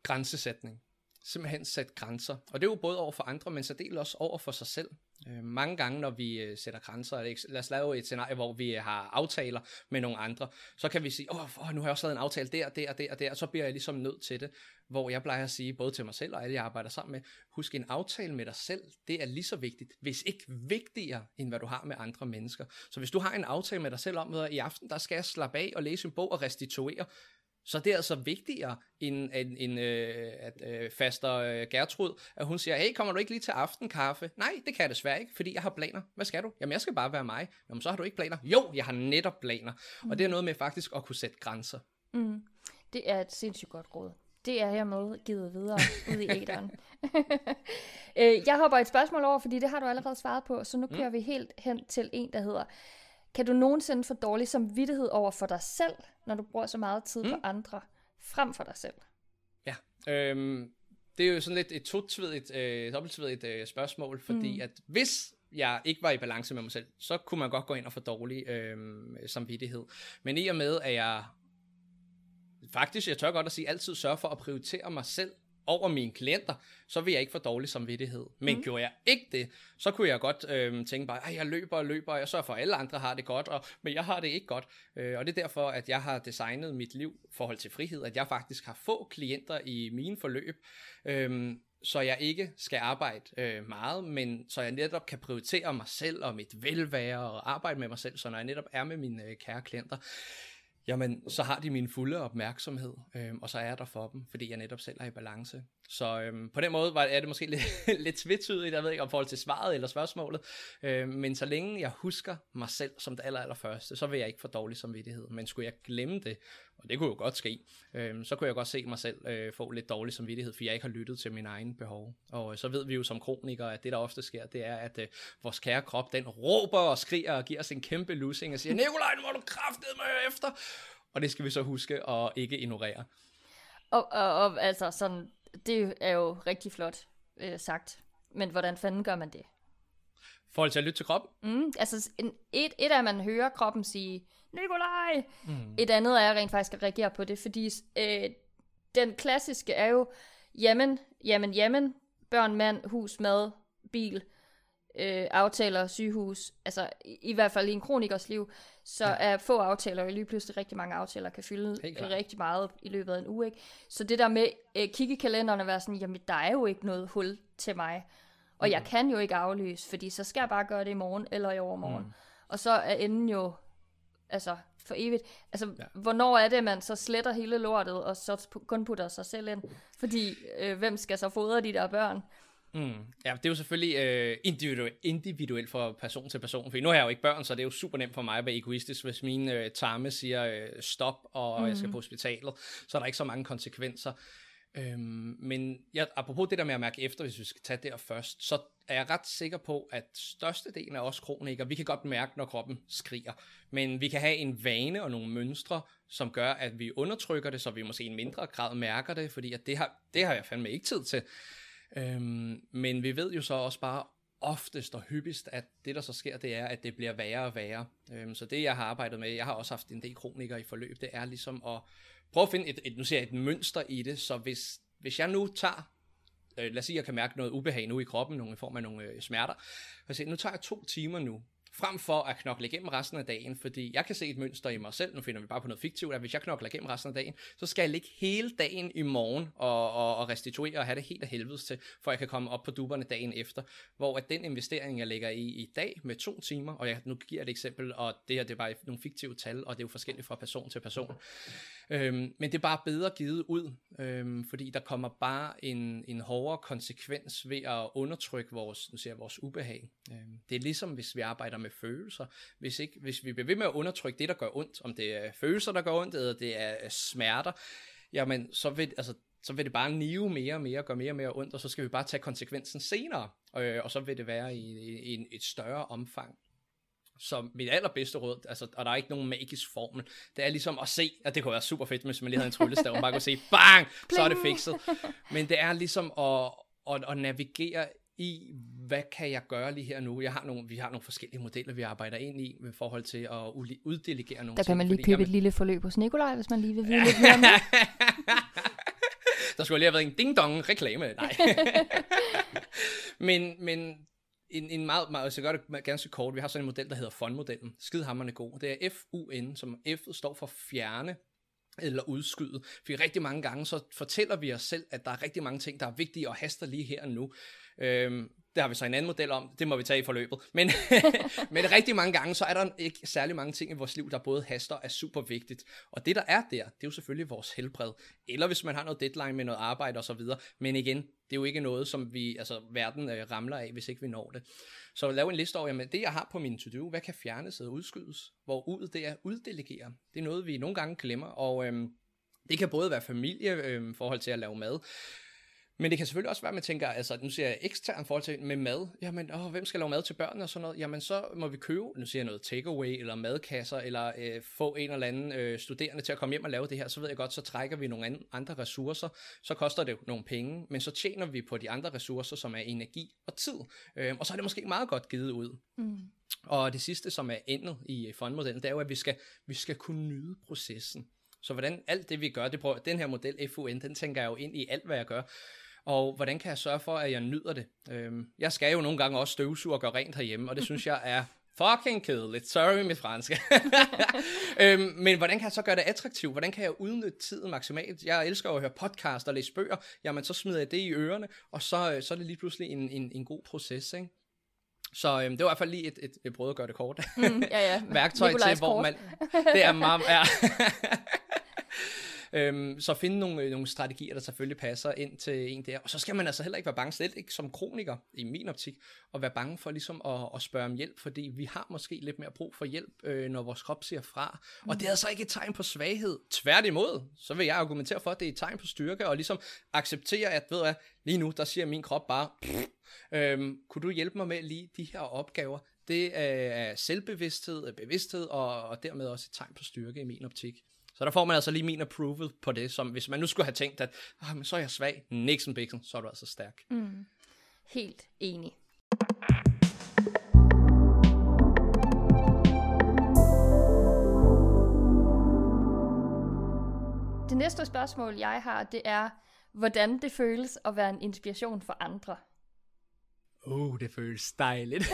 Grænsesætning. Simpelthen sat grænser. Og det er jo både over for andre, men så del også over for sig selv. Øh, mange gange, når vi øh, sætter grænser, lad os lave et scenarie, hvor vi øh, har aftaler med nogle andre, så kan vi sige, åh, oh, nu har jeg også lavet en aftale der, der, der, der, og så bliver jeg ligesom nødt til det, hvor jeg plejer at sige, både til mig selv og alle, jeg arbejder sammen med, husk en aftale med dig selv, det er lige så vigtigt, hvis ikke vigtigere, end hvad du har med andre mennesker. Så hvis du har en aftale med dig selv om, at i aften, der skal jeg slappe af og læse en bog og restituere, så det er altså vigtigere end, end, end øh, at øh, faster øh, Gertrud, at hun siger, hey, kommer du ikke lige til aftenkaffe? Nej, det kan jeg desværre ikke, fordi jeg har planer. Hvad skal du? Jamen, jeg skal bare være mig. Jamen, så har du ikke planer. Jo, jeg har netop planer. Mm. Og det er noget med faktisk at kunne sætte grænser. Mm. Det er et sindssygt godt råd. Det er hermed givet videre ud i (laughs) æderen. (laughs) Øh, jeg hopper et spørgsmål over, fordi det har du allerede svaret på, så nu kører mm. vi helt hen til en, der hedder, kan du nogensinde få dårlig samvittighed over for dig selv, når du bruger så meget tid mm. på andre, frem for dig selv? Ja, øhm, det er jo sådan lidt et totvedigt, øh, dobbeltvedigt øh, spørgsmål, fordi mm. at hvis jeg ikke var i balance med mig selv, så kunne man godt gå ind og få dårlig øh, samvittighed. Men i og med, at jeg faktisk, jeg tør godt at sige, altid sørge for at prioritere mig selv over mine klienter, så vil jeg ikke få dårlig samvittighed. Men mm. gjorde jeg ikke det, så kunne jeg godt øh, tænke bare, at jeg løber og løber, og jeg sørger for, at alle andre har det godt, og, men jeg har det ikke godt. Øh, og det er derfor, at jeg har designet mit liv forhold til frihed, at jeg faktisk har få klienter i mine forløb, øh, så jeg ikke skal arbejde øh, meget, men så jeg netop kan prioritere mig selv og mit velvære og arbejde med mig selv, så når jeg netop er med mine øh, kære klienter, jamen så har de min fulde opmærksomhed, øh, og så er jeg der for dem, fordi jeg netop selv er i balance. Så øhm, på den måde var, er det måske lidt, (laughs) lidt tvetydigt, jeg ved ikke om forhold til svaret eller spørgsmålet, øhm, men så længe jeg husker mig selv som det aller, aller første, så vil jeg ikke få dårlig samvittighed. Men skulle jeg glemme det, og det kunne jo godt ske, øhm, så kunne jeg godt se mig selv øh, få lidt dårlig samvittighed, fordi jeg ikke har lyttet til min egen behov. Og øh, så ved vi jo som kronikere, at det der ofte sker, det er, at øh, vores kære krop, den råber og skriger og giver os en kæmpe lussing og siger, Nikolaj, nu må du kraftede mig efter. Og det skal vi så huske at ikke ignorere. Og, og, og altså sådan, det er jo rigtig flot øh, sagt. Men hvordan fanden gør man det? Forhold til at lytte til kroppen? Mm, altså en, et, et er, at man hører kroppen sige, Nikolaj! Mm. Et andet er rent faktisk at reagere på det, fordi øh, den klassiske er jo, jamen, jamen, jamen, børn, mand, hus, mad, bil, øh, aftaler, sygehus, altså i, i hvert fald i en kronikers liv, så ja. er få aftaler jo lige pludselig rigtig mange aftaler, kan fylde rigtig meget i løbet af en uge. Ikke? Så det der med øh, kigge i kalenderen og være sådan, jamen der er jo ikke noget hul til mig, og mm. jeg kan jo ikke aflyse, fordi så skal jeg bare gøre det i morgen eller i overmorgen. Mm. Og så er enden jo altså for evigt. Altså, ja. hvornår er det, man så sletter hele lortet, og så kun putter sig selv ind? Fordi, øh, hvem skal så fodre de der børn? Mm. Ja, det er jo selvfølgelig øh, individuelt, individuelt fra person til person, for nu har jeg jo ikke børn, så det er jo super nemt for mig at være egoistisk, hvis min øh, tarme siger øh, stop, og mm. jeg skal mm. på hospitalet, så er der ikke så mange konsekvenser. Øhm, men ja, apropos det der med at mærke efter, hvis vi skal tage det der først, så er jeg ret sikker på, at størstedelen af os kronikere, vi kan godt mærke, når kroppen skriger, men vi kan have en vane og nogle mønstre, som gør, at vi undertrykker det, så vi måske i en mindre grad mærker det, fordi at det, har, det har jeg fandme ikke tid til. Øhm, men vi ved jo så også bare oftest og hyppigst, at det der så sker, det er, at det bliver værre og værre. Øhm, så det jeg har arbejdet med, jeg har også haft en del kronikere i forløb, det er ligesom at prøve at finde et, et, nu siger jeg, et mønster i det, så hvis, hvis jeg nu tager øh, lad os sige, jeg kan mærke noget ubehag nu i kroppen, nogle i form af nogle øh, smerter. Og siger, nu tager jeg to timer nu, frem for at knokle igennem resten af dagen, fordi jeg kan se et mønster i mig selv, nu finder vi bare på noget fiktivt, at hvis jeg knokler igennem resten af dagen, så skal jeg ligge hele dagen i morgen og, og, og restituere og have det helt af helvedes til, for jeg kan komme op på duberne dagen efter, hvor at den investering, jeg lægger i i dag med to timer, og jeg, nu giver et eksempel, og det her det er bare nogle fiktive tal, og det er jo forskelligt fra person til person, øhm, men det er bare bedre givet ud, øhm, fordi der kommer bare en, en hårdere konsekvens ved at undertrykke vores, nu siger jeg, vores ubehag. Øhm, det er ligesom hvis vi arbejder med følelser. Hvis, ikke, hvis vi bliver ved med at undertrykke det, der gør ondt, om det er følelser, der gør ondt, eller det er smerter, jamen så vil, altså, så vil det bare nive mere og mere, gøre mere og mere ondt, og så skal vi bare tage konsekvensen senere, øh, og så vil det være i, i, i et større omfang. Så mit allerbedste råd, altså, og der er ikke nogen magisk formel, det er ligesom at se, at det kunne være super fedt, hvis man lige havde en tryllestav, og bare kunne se, (laughs) bang, så er det fikset. Men det er ligesom at, at, at navigere i, hvad kan jeg gøre lige her nu? Jeg har nogle, vi har nogle forskellige modeller, vi arbejder ind i, med forhold til at uddelegere nogle Der kan man lige købe et lille forløb hos Nikolaj, hvis man lige vil vide lidt mere om det. (laughs) Der skulle lige have været en ding-dong reklame. Nej. (laughs) men, men en, en meget, meget, så gør det ganske kort. Vi har sådan en model, der hedder FUN-modellen. Skidhammerne god. Det er FUN, som F står for fjerne eller udskyde. For rigtig mange gange, så fortæller vi os selv, at der er rigtig mange ting, der er vigtige og haster lige her og nu. Øhm, det har vi så en anden model om, det må vi tage i forløbet. Men, (laughs) men rigtig mange gange, så er der ikke særlig mange ting i vores liv, der både haster og er super vigtigt. Og det der er der, det er jo selvfølgelig vores helbred. Eller hvis man har noget deadline med noget arbejde osv. Men igen, det er jo ikke noget, som vi, altså verden øh, ramler af, hvis ikke vi når det. Så lav en liste over, jamen det jeg har på min to-do, hvad kan fjernes og udskydes? Hvor ud det er uddelegere. Det er noget, vi nogle gange glemmer, og øhm, det kan både være familie, øhm, forhold til at lave mad, men det kan selvfølgelig også være, at man tænker, altså nu siger jeg ekstern forhold til med mad, jamen åh, hvem skal lave mad til børnene og sådan noget, jamen så må vi købe, nu siger jeg noget takeaway eller madkasser, eller øh, få en eller anden øh, studerende til at komme hjem og lave det her, så ved jeg godt, så trækker vi nogle andre ressourcer, så koster det jo nogle penge, men så tjener vi på de andre ressourcer, som er energi og tid, øh, og så er det måske meget godt givet ud. Mm. Og det sidste, som er endet i fondmodellen, det er jo, at vi skal, vi skal kunne nyde processen. Så hvordan alt det vi gør, det prøver, den her model FUN, den tænker jeg jo ind i alt, hvad jeg gør og hvordan kan jeg sørge for, at jeg nyder det? Øhm, jeg skal jo nogle gange også støvsuge og gøre rent herhjemme, og det synes jeg er fucking kedeligt. Sorry mit franske. (laughs) øhm, men hvordan kan jeg så gøre det attraktivt? Hvordan kan jeg udnytte tiden maksimalt? Jeg elsker at høre podcast og læse bøger. Jamen, så smider jeg det i ørerne, og så, øh, så er det lige pludselig en, en, en god proces, ikke? Så øhm, det var i hvert fald lige et, et, et prøve at gøre det kort. Mm, ja, ja. (laughs) Værktøj til, hvor man... Det er meget... Ja. (laughs) Øhm, så finde nogle, øh, nogle strategier, der selvfølgelig passer ind til en der. Og så skal man altså heller ikke være bange, slet ikke som kroniker, i min optik, at være bange for ligesom at, at spørge om hjælp, fordi vi har måske lidt mere brug for hjælp, øh, når vores krop siger fra. Mm. Og det er altså ikke et tegn på svaghed. Tværtimod, så vil jeg argumentere for, at det er et tegn på styrke, og ligesom acceptere, at ved hvad, lige nu, der siger min krop bare, øhm, kunne du hjælpe mig med lige de her opgaver? Det er selvbevidsthed, bevidsthed, og, og dermed også et tegn på styrke i min optik. Så der får man altså lige min approval på det, som hvis man nu skulle have tænkt, at ah, men så er jeg svag, Nixon Bixen, så er du altså stærk. Mm. Helt enig. Det næste spørgsmål, jeg har, det er, hvordan det føles at være en inspiration for andre oh, det føles dejligt.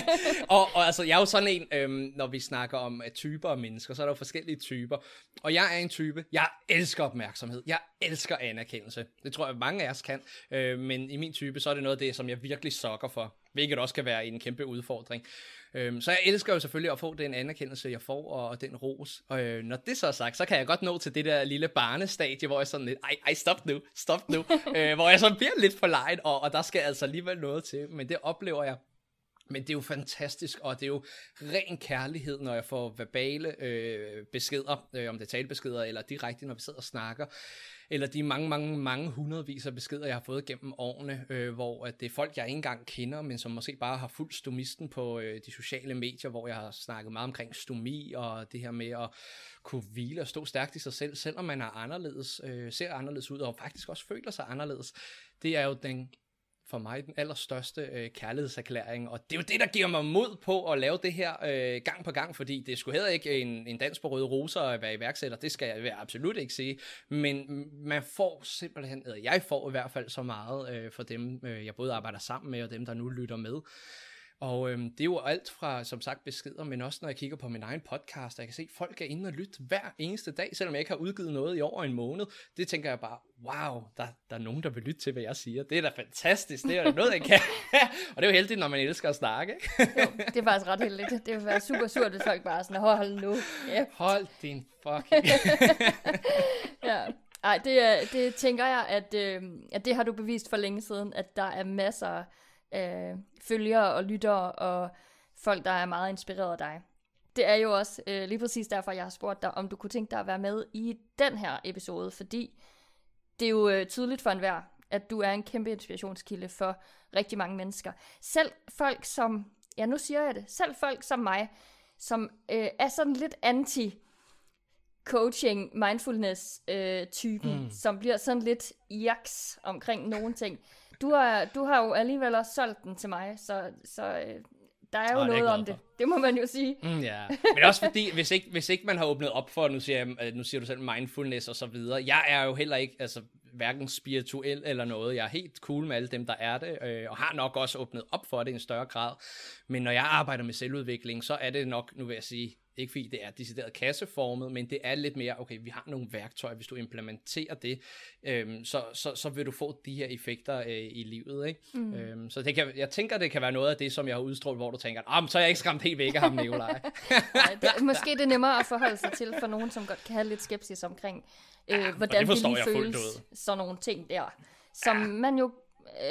(laughs) og, og altså, jeg er jo sådan en, øhm, når vi snakker om uh, typer af mennesker, så er der jo forskellige typer. Og jeg er en type, jeg elsker opmærksomhed. Jeg elsker anerkendelse. Det tror jeg, mange af os kan. Øh, men i min type, så er det noget af det, som jeg virkelig sokker for. Hvilket også kan være en kæmpe udfordring. Øhm, så jeg elsker jo selvfølgelig at få den anerkendelse, jeg får, og, og den ros. Og øh, når det så er sagt, så kan jeg godt nå til det der lille barnestadie, hvor jeg sådan lidt, ej, ej, stop nu, stop nu. (laughs) øh, hvor jeg så bliver lidt for lejen, og, og der skal altså alligevel noget til. Men det oplever jeg men det er jo fantastisk, og det er jo ren kærlighed, når jeg får verbale øh, beskeder, øh, om det er talebeskeder, eller direkte, når vi sidder og snakker, eller de mange, mange, mange hundredvis af beskeder, jeg har fået gennem årene, øh, hvor at det er folk, jeg ikke engang kender, men som måske bare har fuldt stomisten på øh, de sociale medier, hvor jeg har snakket meget omkring stomi, og det her med at kunne hvile og stå stærkt i sig selv, selvom man er anderledes, øh, ser anderledes ud, og faktisk også føler sig anderledes. Det er jo den for mig den allerstørste øh, kærlighedserklæring, og det er jo det, der giver mig mod på at lave det her øh, gang på gang, fordi det skulle heller ikke en, en dans på røde roser at være iværksætter, det skal jeg absolut ikke sige, men man får simpelthen, eller jeg får i hvert fald så meget øh, for dem, øh, jeg både arbejder sammen med, og dem, der nu lytter med, og øhm, det er jo alt fra, som sagt, beskeder, men også når jeg kigger på min egen podcast, jeg kan se, at folk er inde og lytte hver eneste dag, selvom jeg ikke har udgivet noget i over en måned. Det tænker jeg bare, wow, der, der er nogen, der vil lytte til, hvad jeg siger. Det er da fantastisk, det er da noget, jeg kan. (laughs) og det er jo heldigt, når man elsker at snakke. jo, det er faktisk ret heldigt. Det vil være super surt, hvis folk bare sådan, hold nu. Yep. Hold din fucking... (laughs) ja. Ej, det, det tænker jeg, at, øh, at det har du bevist for længe siden, at der er masser øh, følgere og lyttere og folk, der er meget inspireret af dig. Det er jo også øh, lige præcis derfor, jeg har spurgt dig, om du kunne tænke dig at være med i den her episode, fordi det er jo øh, tydeligt for enhver, at du er en kæmpe inspirationskilde for rigtig mange mennesker. Selv folk som, ja nu siger jeg det, selv folk som mig, som øh, er sådan lidt anti coaching, mindfulness øh, typen, mm. som bliver sådan lidt jaks omkring nogle ting du har, du har jo alligevel også solgt den til mig, så, så øh, der er jo oh, noget om det. Det må man jo sige. Mm, ja. (laughs) Men også fordi, hvis ikke, hvis ikke man har åbnet op for, nu siger, jeg, øh, nu siger du selv mindfulness og så videre, jeg er jo heller ikke, altså hverken spirituel eller noget. Jeg er helt cool med alle dem, der er det, øh, og har nok også åbnet op for det i en større grad. Men når jeg arbejder med selvudvikling, så er det nok, nu vil jeg sige, ikke fordi det er decideret kasseformet, men det er lidt mere, okay, vi har nogle værktøjer, hvis du implementerer det, øhm, så, så, så vil du få de her effekter øh, i livet, ikke? Mm. Øhm, så det kan, jeg tænker, det kan være noget af det, som jeg har udstrålet, hvor du tænker, ah, så er jeg ikke skræmt helt væk af ham, Nikolaj. (laughs) Nej, det, måske det er nemmere at forholde sig til for nogen, som godt kan have lidt skepsis omkring, øh, ja, hvordan det, det lige føles, sådan nogle ting der, som ja. man jo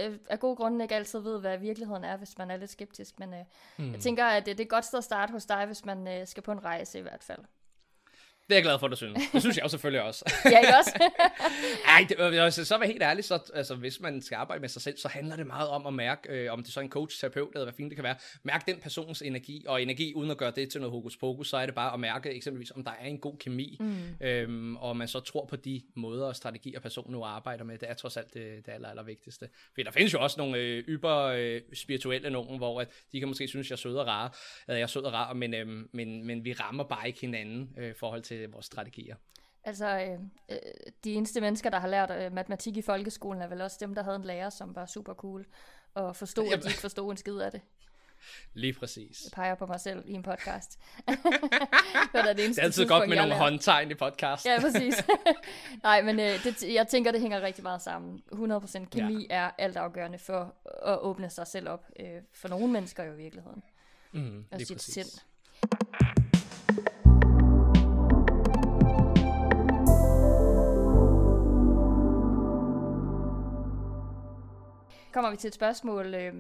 øh, af gode grunde ikke altid ved, hvad virkeligheden er, hvis man er lidt skeptisk. Men øh, hmm. jeg tænker, at det, det er et godt sted at starte hos dig, hvis man øh, skal på en rejse i hvert fald. Det er jeg glad for, at du synes. Det synes jeg jo selvfølgelig også. (laughs) ja, ikke også? (laughs) Ej, det, altså, så var helt ærlig, så altså, hvis man skal arbejde med sig selv, så handler det meget om at mærke, øh, om det er så en coach, terapeut, eller hvad fint det kan være, mærke den persons energi, og energi uden at gøre det til noget hokus pokus, så er det bare at mærke eksempelvis, om der er en god kemi, mm. øhm, og man så tror på de måder og strategier, personen nu arbejder med. Det er trods alt det, det aller, aller vigtigste. For der findes jo også nogle øh, yber øh, spirituelle nogen, hvor at de kan måske synes, jeg er sød og rar, eller jeg er sød og rar, men, øh, men, men vi rammer bare ikke hinanden øh, forhold til vores strategier. Altså, øh, øh, de eneste mennesker, der har lært øh, matematik i folkeskolen, er vel også dem, der havde en lærer, som var super cool, og forstod, Jamen. at de ikke forstod en skid af det. Lige præcis. Jeg peger på mig selv i en podcast. (laughs) det, er det, det er altid godt med nogle håndtegn i podcast. ja, præcis. (laughs) Nej, men øh, det, jeg tænker, det hænger rigtig meget sammen. 100% kemi ja. er altafgørende for at åbne sig selv op. Øh, for nogle mennesker jo i virkeligheden. Mm, lige sit præcis. sind. Kommer vi til et spørgsmål, øh,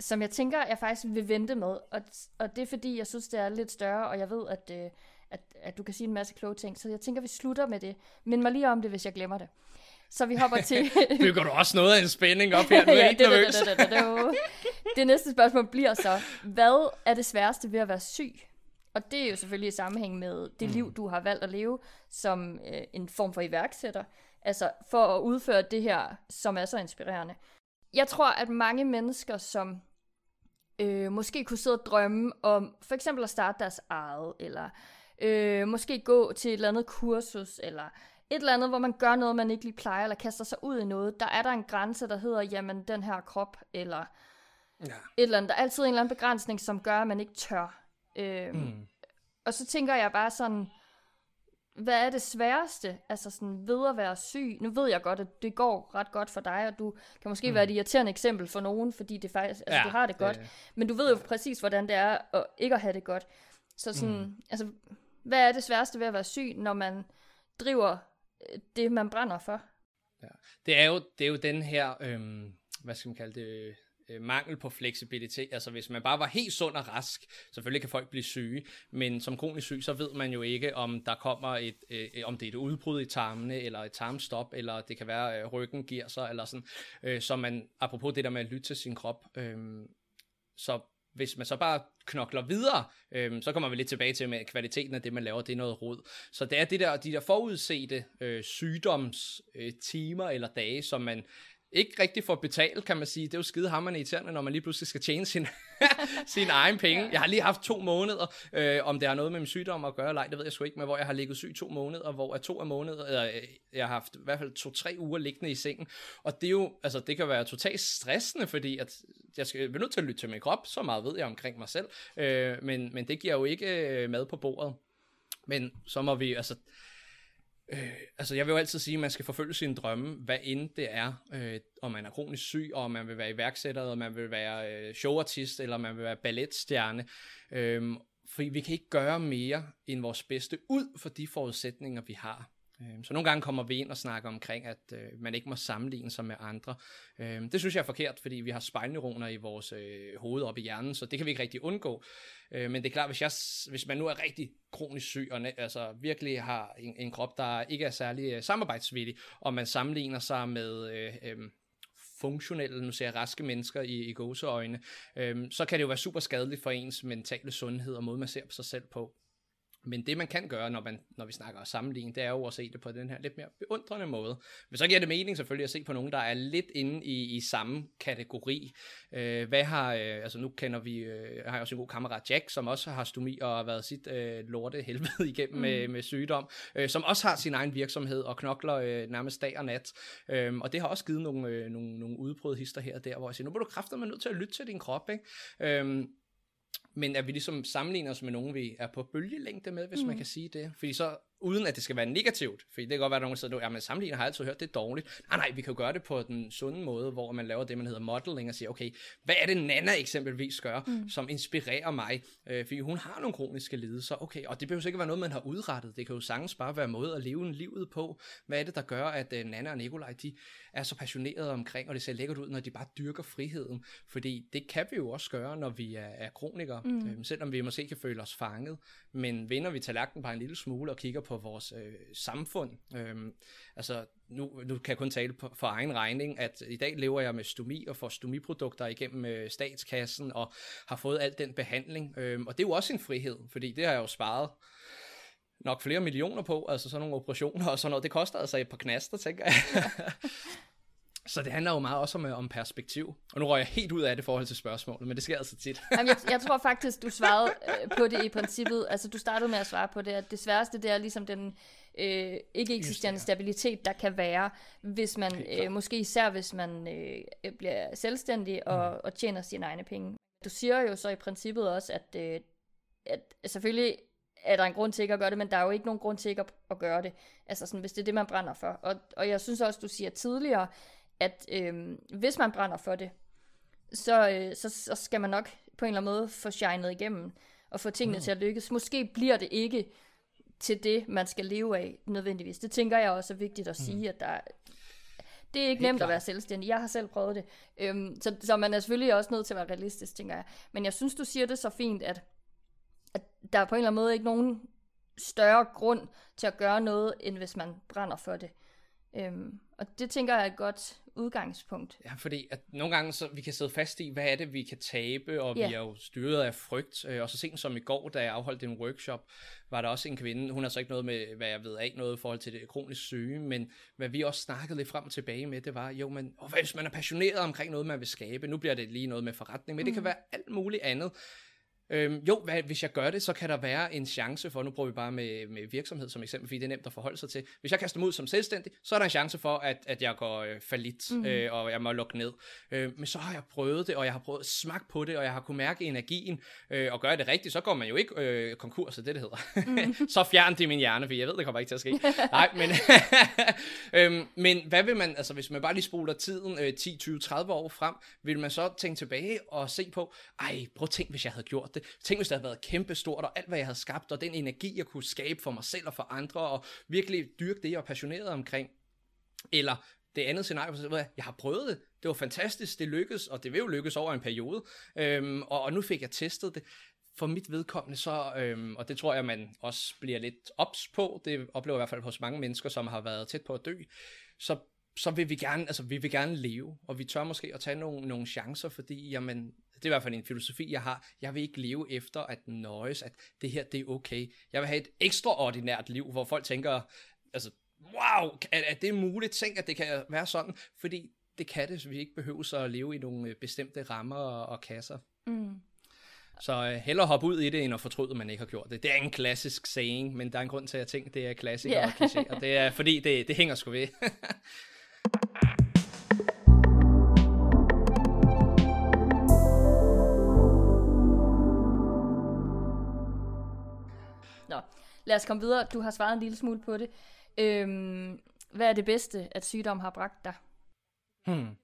som jeg tænker, jeg faktisk vil vente med. Og, og det er fordi, jeg synes, det er lidt større, og jeg ved, at, øh, at, at du kan sige en masse kloge ting. Så jeg tænker, vi slutter med det. Mind mig lige om det, hvis jeg glemmer det. Så vi hopper til... Bygger du også noget af en spænding op her? Nu er ja, det, det, det, det, det, det næste spørgsmål bliver så, hvad er det sværeste ved at være syg? Og det er jo selvfølgelig i sammenhæng med det mm. liv, du har valgt at leve som øh, en form for iværksætter. Altså for at udføre det her, som er så inspirerende jeg tror, at mange mennesker, som øh, måske kunne sidde og drømme om for eksempel at starte deres eget, eller øh, måske gå til et eller andet kursus, eller et eller andet, hvor man gør noget, man ikke lige plejer, eller kaster sig ud i noget, der er der en grænse, der hedder, jamen, den her krop, eller ja. et eller andet. Der er altid en eller anden begrænsning, som gør, at man ikke tør. Øh, mm. Og så tænker jeg bare sådan, hvad er det sværeste, altså sådan ved at være syg? Nu ved jeg godt, at det går ret godt for dig, og du kan måske mm. være et irriterende eksempel for nogen, fordi det faktisk, altså, ja, du har det godt. Det... Men du ved jo præcis, hvordan det er at ikke at have det godt. Så sådan, mm. altså, hvad er det sværeste ved at være syg, når man driver øh, det, man brænder for? Ja. Det, er jo, det er jo den her, øhm, hvad skal man kalde det, øh, mangel på fleksibilitet. Altså hvis man bare var helt sund og rask, selvfølgelig kan folk blive syge, men som kronisk syg, så ved man jo ikke, om der kommer et, øh, om det er et udbrud i tarmene, eller et tarmstop, eller det kan være, øh, ryggen giver sig, eller sådan. Øh, så man, apropos det der med at lytte til sin krop, øh, så hvis man så bare knokler videre, øhm, så kommer vi lidt tilbage til med kvaliteten af det, man laver, det er noget rod. Så det er det der, de der forudsete øh, sygdomstimer øh, eller dage, som man ikke rigtig får betalt, kan man sige. Det er jo skide hammerne irriterende, når man lige pludselig skal tjene sin, (laughs) sin egen penge. Jeg har lige haft to måneder, øh, om det har noget med min sygdom at gøre, eller ej, det ved jeg sgu ikke, men hvor jeg har ligget syg to måneder, hvor er to af måneder, eller, øh, jeg har haft i hvert fald to-tre uger liggende i sengen. Og det er jo, altså det kan være totalt stressende, fordi at jeg skal være nødt til at lytte til min krop, så meget ved jeg omkring mig selv, øh, men, men det giver jo ikke øh, mad på bordet. Men så må vi, altså, Øh, altså jeg vil jo altid sige, at man skal forfølge sine drømme, hvad end det er, øh, om man er kronisk syg, og man vil være iværksætter, og man vil være øh, showartist, eller man vil være balletstjerne. Øh, fordi vi kan ikke gøre mere end vores bedste ud for de forudsætninger, vi har. Øhm, så nogle gange kommer vi ind og snakker omkring, at øh, man ikke må sammenligne sig med andre. Øh, det synes jeg er forkert, fordi vi har spejlneuroner i vores øh, hoved op i hjernen, så det kan vi ikke rigtig undgå. Øh, men det er klart, hvis, jeg, hvis man nu er rigtig kronisk syg, og altså virkelig har en, en krop, der ikke er særlig øh, samarbejdsvillig, og man sammenligner sig med... Øh, øhm, funktionelle, nu ser jeg raske mennesker i, i gåseøjne, øhm, så kan det jo være super skadeligt for ens mentale sundhed og måde, man ser på sig selv på. Men det man kan gøre, når, man, når vi snakker om sammenligning, det er jo at se det på den her lidt mere beundrende måde. Men så giver det mening selvfølgelig at se på nogen, der er lidt inde i, i samme kategori. Øh, hvad har, øh, altså nu kender vi, øh, har jeg også en god kammerat Jack, som også har stomi og har været sit øh, lorte helvede (laughs) igennem mm. med, med sygdom, øh, som også har sin egen virksomhed og knokler øh, nærmest dag og nat. Øh, og det har også givet nogle, øh, nogle, nogle udbrud hister her og der, hvor jeg siger, nu må du kræfter nødt til at lytte til din krop, ikke? Øh, men at vi ligesom sammenligner os med nogen, vi er på bølgelængde med, hvis mm. man kan sige det. Fordi så uden at det skal være negativt. For det kan godt være, at nogen siger, at sammenligner har altid hørt, det er dårligt. Nej, nej, vi kan jo gøre det på den sunde måde, hvor man laver det, man hedder modeling, og siger, okay, hvad er det Nana eksempelvis gør, mm. som inspirerer mig? Øh, fordi hun har nogle kroniske lidelser, okay, og det behøver ikke være noget, man har udrettet. Det kan jo sagtens bare være måde at leve livet på. Hvad er det, der gør, at uh, Nana og Nikolaj, de er så passionerede omkring, og det ser lækkert ud, når de bare dyrker friheden. Fordi det kan vi jo også gøre, når vi er, er kronikere, mm. øh, selvom vi måske kan føle os fanget. Men vender vi tallerkenen bare en lille smule og kigger på vores øh, samfund. Øhm, altså, nu, nu kan jeg kun tale på, for egen regning, at i dag lever jeg med stomi og får stomiprodukter igennem øh, statskassen og har fået al den behandling. Øhm, og det er jo også en frihed, fordi det har jeg jo sparet nok flere millioner på, altså sådan nogle operationer og sådan noget. Det koster altså et par knaster, tænker jeg. (laughs) Så det handler jo meget også om, øh, om perspektiv. Og nu rører jeg helt ud af det forhold til spørgsmålet, men det sker altså tit. Jamen, jeg, jeg (laughs) tror faktisk, du svarede øh, på det i princippet. Altså, du startede med at svare på det, at det sværeste, det er ligesom den øh, ikke eksisterende stabilitet, der kan være, hvis man, øh, måske især hvis man øh, bliver selvstændig og, mm. og tjener sine egne penge. Du siger jo så i princippet også, at, øh, at selvfølgelig er der en grund til ikke at gøre det, men der er jo ikke nogen grund til ikke at, at gøre det. Altså sådan, hvis det er det, man brænder for. Og, og jeg synes også, du siger tidligere, at øh, hvis man brænder for det, så, øh, så, så skal man nok på en eller anden måde få shined igennem og få tingene mm. til at lykkes. Måske bliver det ikke til det, man skal leve af nødvendigvis. Det tænker jeg også er vigtigt at mm. sige, mm. at der, det er ikke Helt nemt klar. at være selvstændig. Jeg har selv prøvet det. Øhm, så, så man er selvfølgelig også nødt til at være realistisk, tænker jeg. Men jeg synes, du siger det så fint, at, at der er på en eller anden måde ikke nogen større grund til at gøre noget, end hvis man brænder for det. Øhm, og det tænker jeg er et godt udgangspunkt. Ja, fordi at nogle gange så vi kan sidde fast i, hvad er det, vi kan tabe, og yeah. vi er jo styret af frygt. Øh, og så sent som i går, da jeg afholdt en workshop, var der også en kvinde, hun har så ikke noget med, hvad jeg ved af, noget i forhold til det kronisk syge, men hvad vi også snakkede lidt frem og tilbage med, det var, jo, men og hvis man er passioneret omkring noget, man vil skabe, nu bliver det lige noget med forretning, men mm. det kan mm. være alt muligt andet Øhm, jo, hvad, hvis jeg gør det, så kan der være en chance for, nu prøver vi bare med, med virksomhed som eksempel, fordi det er nemt at forholde sig til. Hvis jeg kaster mig ud som selvstændig, så er der en chance for, at, at jeg går øh, falit, mm. øh, og jeg må lukke ned. Øh, men så har jeg prøvet det, og jeg har prøvet at smage på det, og jeg har kunne mærke energien, øh, og gøre det rigtigt, så går man jo ikke øh, konkurs, det det hedder. Mm. (laughs) så fjern det min hjerne, for jeg ved, det kommer ikke til at ske. (laughs) Nej, men, (laughs) øhm, men hvad vil man, altså hvis man bare lige spoler tiden øh, 10, 20, 30 år frem, vil man så tænke tilbage og se på, ej, prøv at tænk, hvis jeg havde gjort det. Tænk, hvis det havde været kæmpestort, og alt, hvad jeg havde skabt, og den energi, jeg kunne skabe for mig selv og for andre, og virkelig dyrke det, jeg var passioneret omkring. Eller det andet scenarie, så jeg, jeg har prøvet det, det var fantastisk, det lykkedes, og det vil jo lykkes over en periode, øhm, og, og nu fik jeg testet det. For mit vedkommende så, øhm, og det tror jeg, man også bliver lidt ops på, det oplever jeg i hvert fald hos mange mennesker, som har været tæt på at dø, så så vil vi gerne, altså vi vil gerne leve, og vi tør måske at tage nogle, nogle chancer, fordi jamen, det er i hvert fald en filosofi, jeg har. Jeg vil ikke leve efter at nøjes, at det her, det er okay. Jeg vil have et ekstraordinært liv, hvor folk tænker, altså, wow, er, er det muligt? Tænk, at det kan være sådan, fordi det kan det, så vi ikke behøver så at leve i nogle øh, bestemte rammer og, og kasser. Mm. Så uh, hellere hoppe ud i det, end at fortryde, at man ikke har gjort det. Det er en klassisk saying, men der er en grund til, at jeg tænker, det er klassiker yeah. og kliché, og det er fordi, det, det hænger sgu ved. (laughs) lad os komme videre. Du har svaret en lille smule på det. Øhm, hvad er det bedste, at sygdom har bragt dig? Hmm.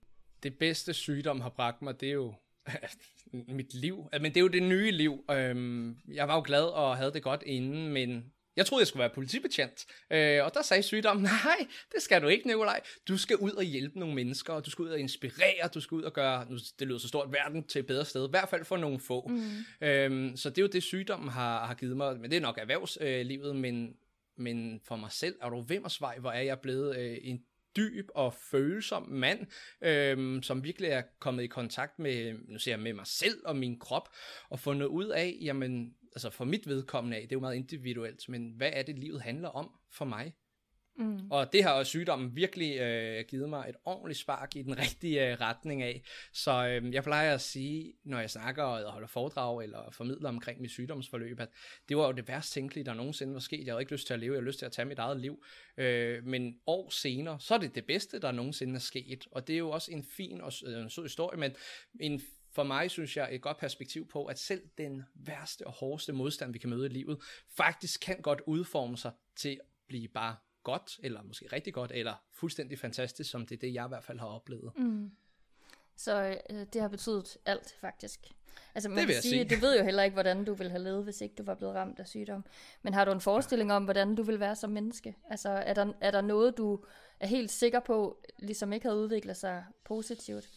Det bedste sygdom har bragt mig, det er jo (laughs) mit liv. Altså, men det er jo det nye liv. Øhm, jeg var jo glad og havde det godt inden, men jeg troede, jeg skulle være politibetjent, øh, og der sagde sygdommen, (laughs) nej, det skal du ikke, Nikolaj. Du skal ud og hjælpe nogle mennesker, og du skal ud og inspirere, du skal ud og gøre, nu, det lyder så stort, verden til et bedre sted, i hvert fald for nogle få. Mm. Øhm, så det er jo det, sygdommen har, har givet mig, men det er nok erhvervslivet, men, men for mig selv, er du vimmersvej, hvor er jeg blevet øh, en dyb og følsom mand, øhm, som virkelig er kommet i kontakt med, nu siger jeg, med mig selv og min krop, og fundet ud af, jamen, altså for mit vedkommende af, det er jo meget individuelt, men hvad er det, livet handler om for mig? Mm. Og det har sygdommen virkelig øh, givet mig et ordentligt spark i den (laughs) rigtige øh, retning af. Så øh, jeg plejer at sige, når jeg snakker og holder foredrag eller formidler omkring mit sygdomsforløb, at det var jo det værst tænkelige, der nogensinde var sket. Jeg havde ikke lyst til at leve, jeg havde lyst til at tage mit eget liv. Øh, men år senere, så er det det bedste, der nogensinde er sket. Og det er jo også en fin og øh, en sød historie, men en for mig synes jeg et godt perspektiv på, at selv den værste og hårdeste modstand, vi kan møde i livet, faktisk kan godt udforme sig til at blive bare godt, eller måske rigtig godt, eller fuldstændig fantastisk, som det er det, jeg i hvert fald har oplevet. Mm. Så øh, det har betydet alt, faktisk. Altså man det vil kan sige, sige, du ved jo heller ikke, hvordan du ville have levet, hvis ikke du var blevet ramt af sygdom. Men har du en forestilling om, hvordan du vil være som menneske? Altså er der, er der noget, du er helt sikker på, ligesom ikke havde udviklet sig positivt?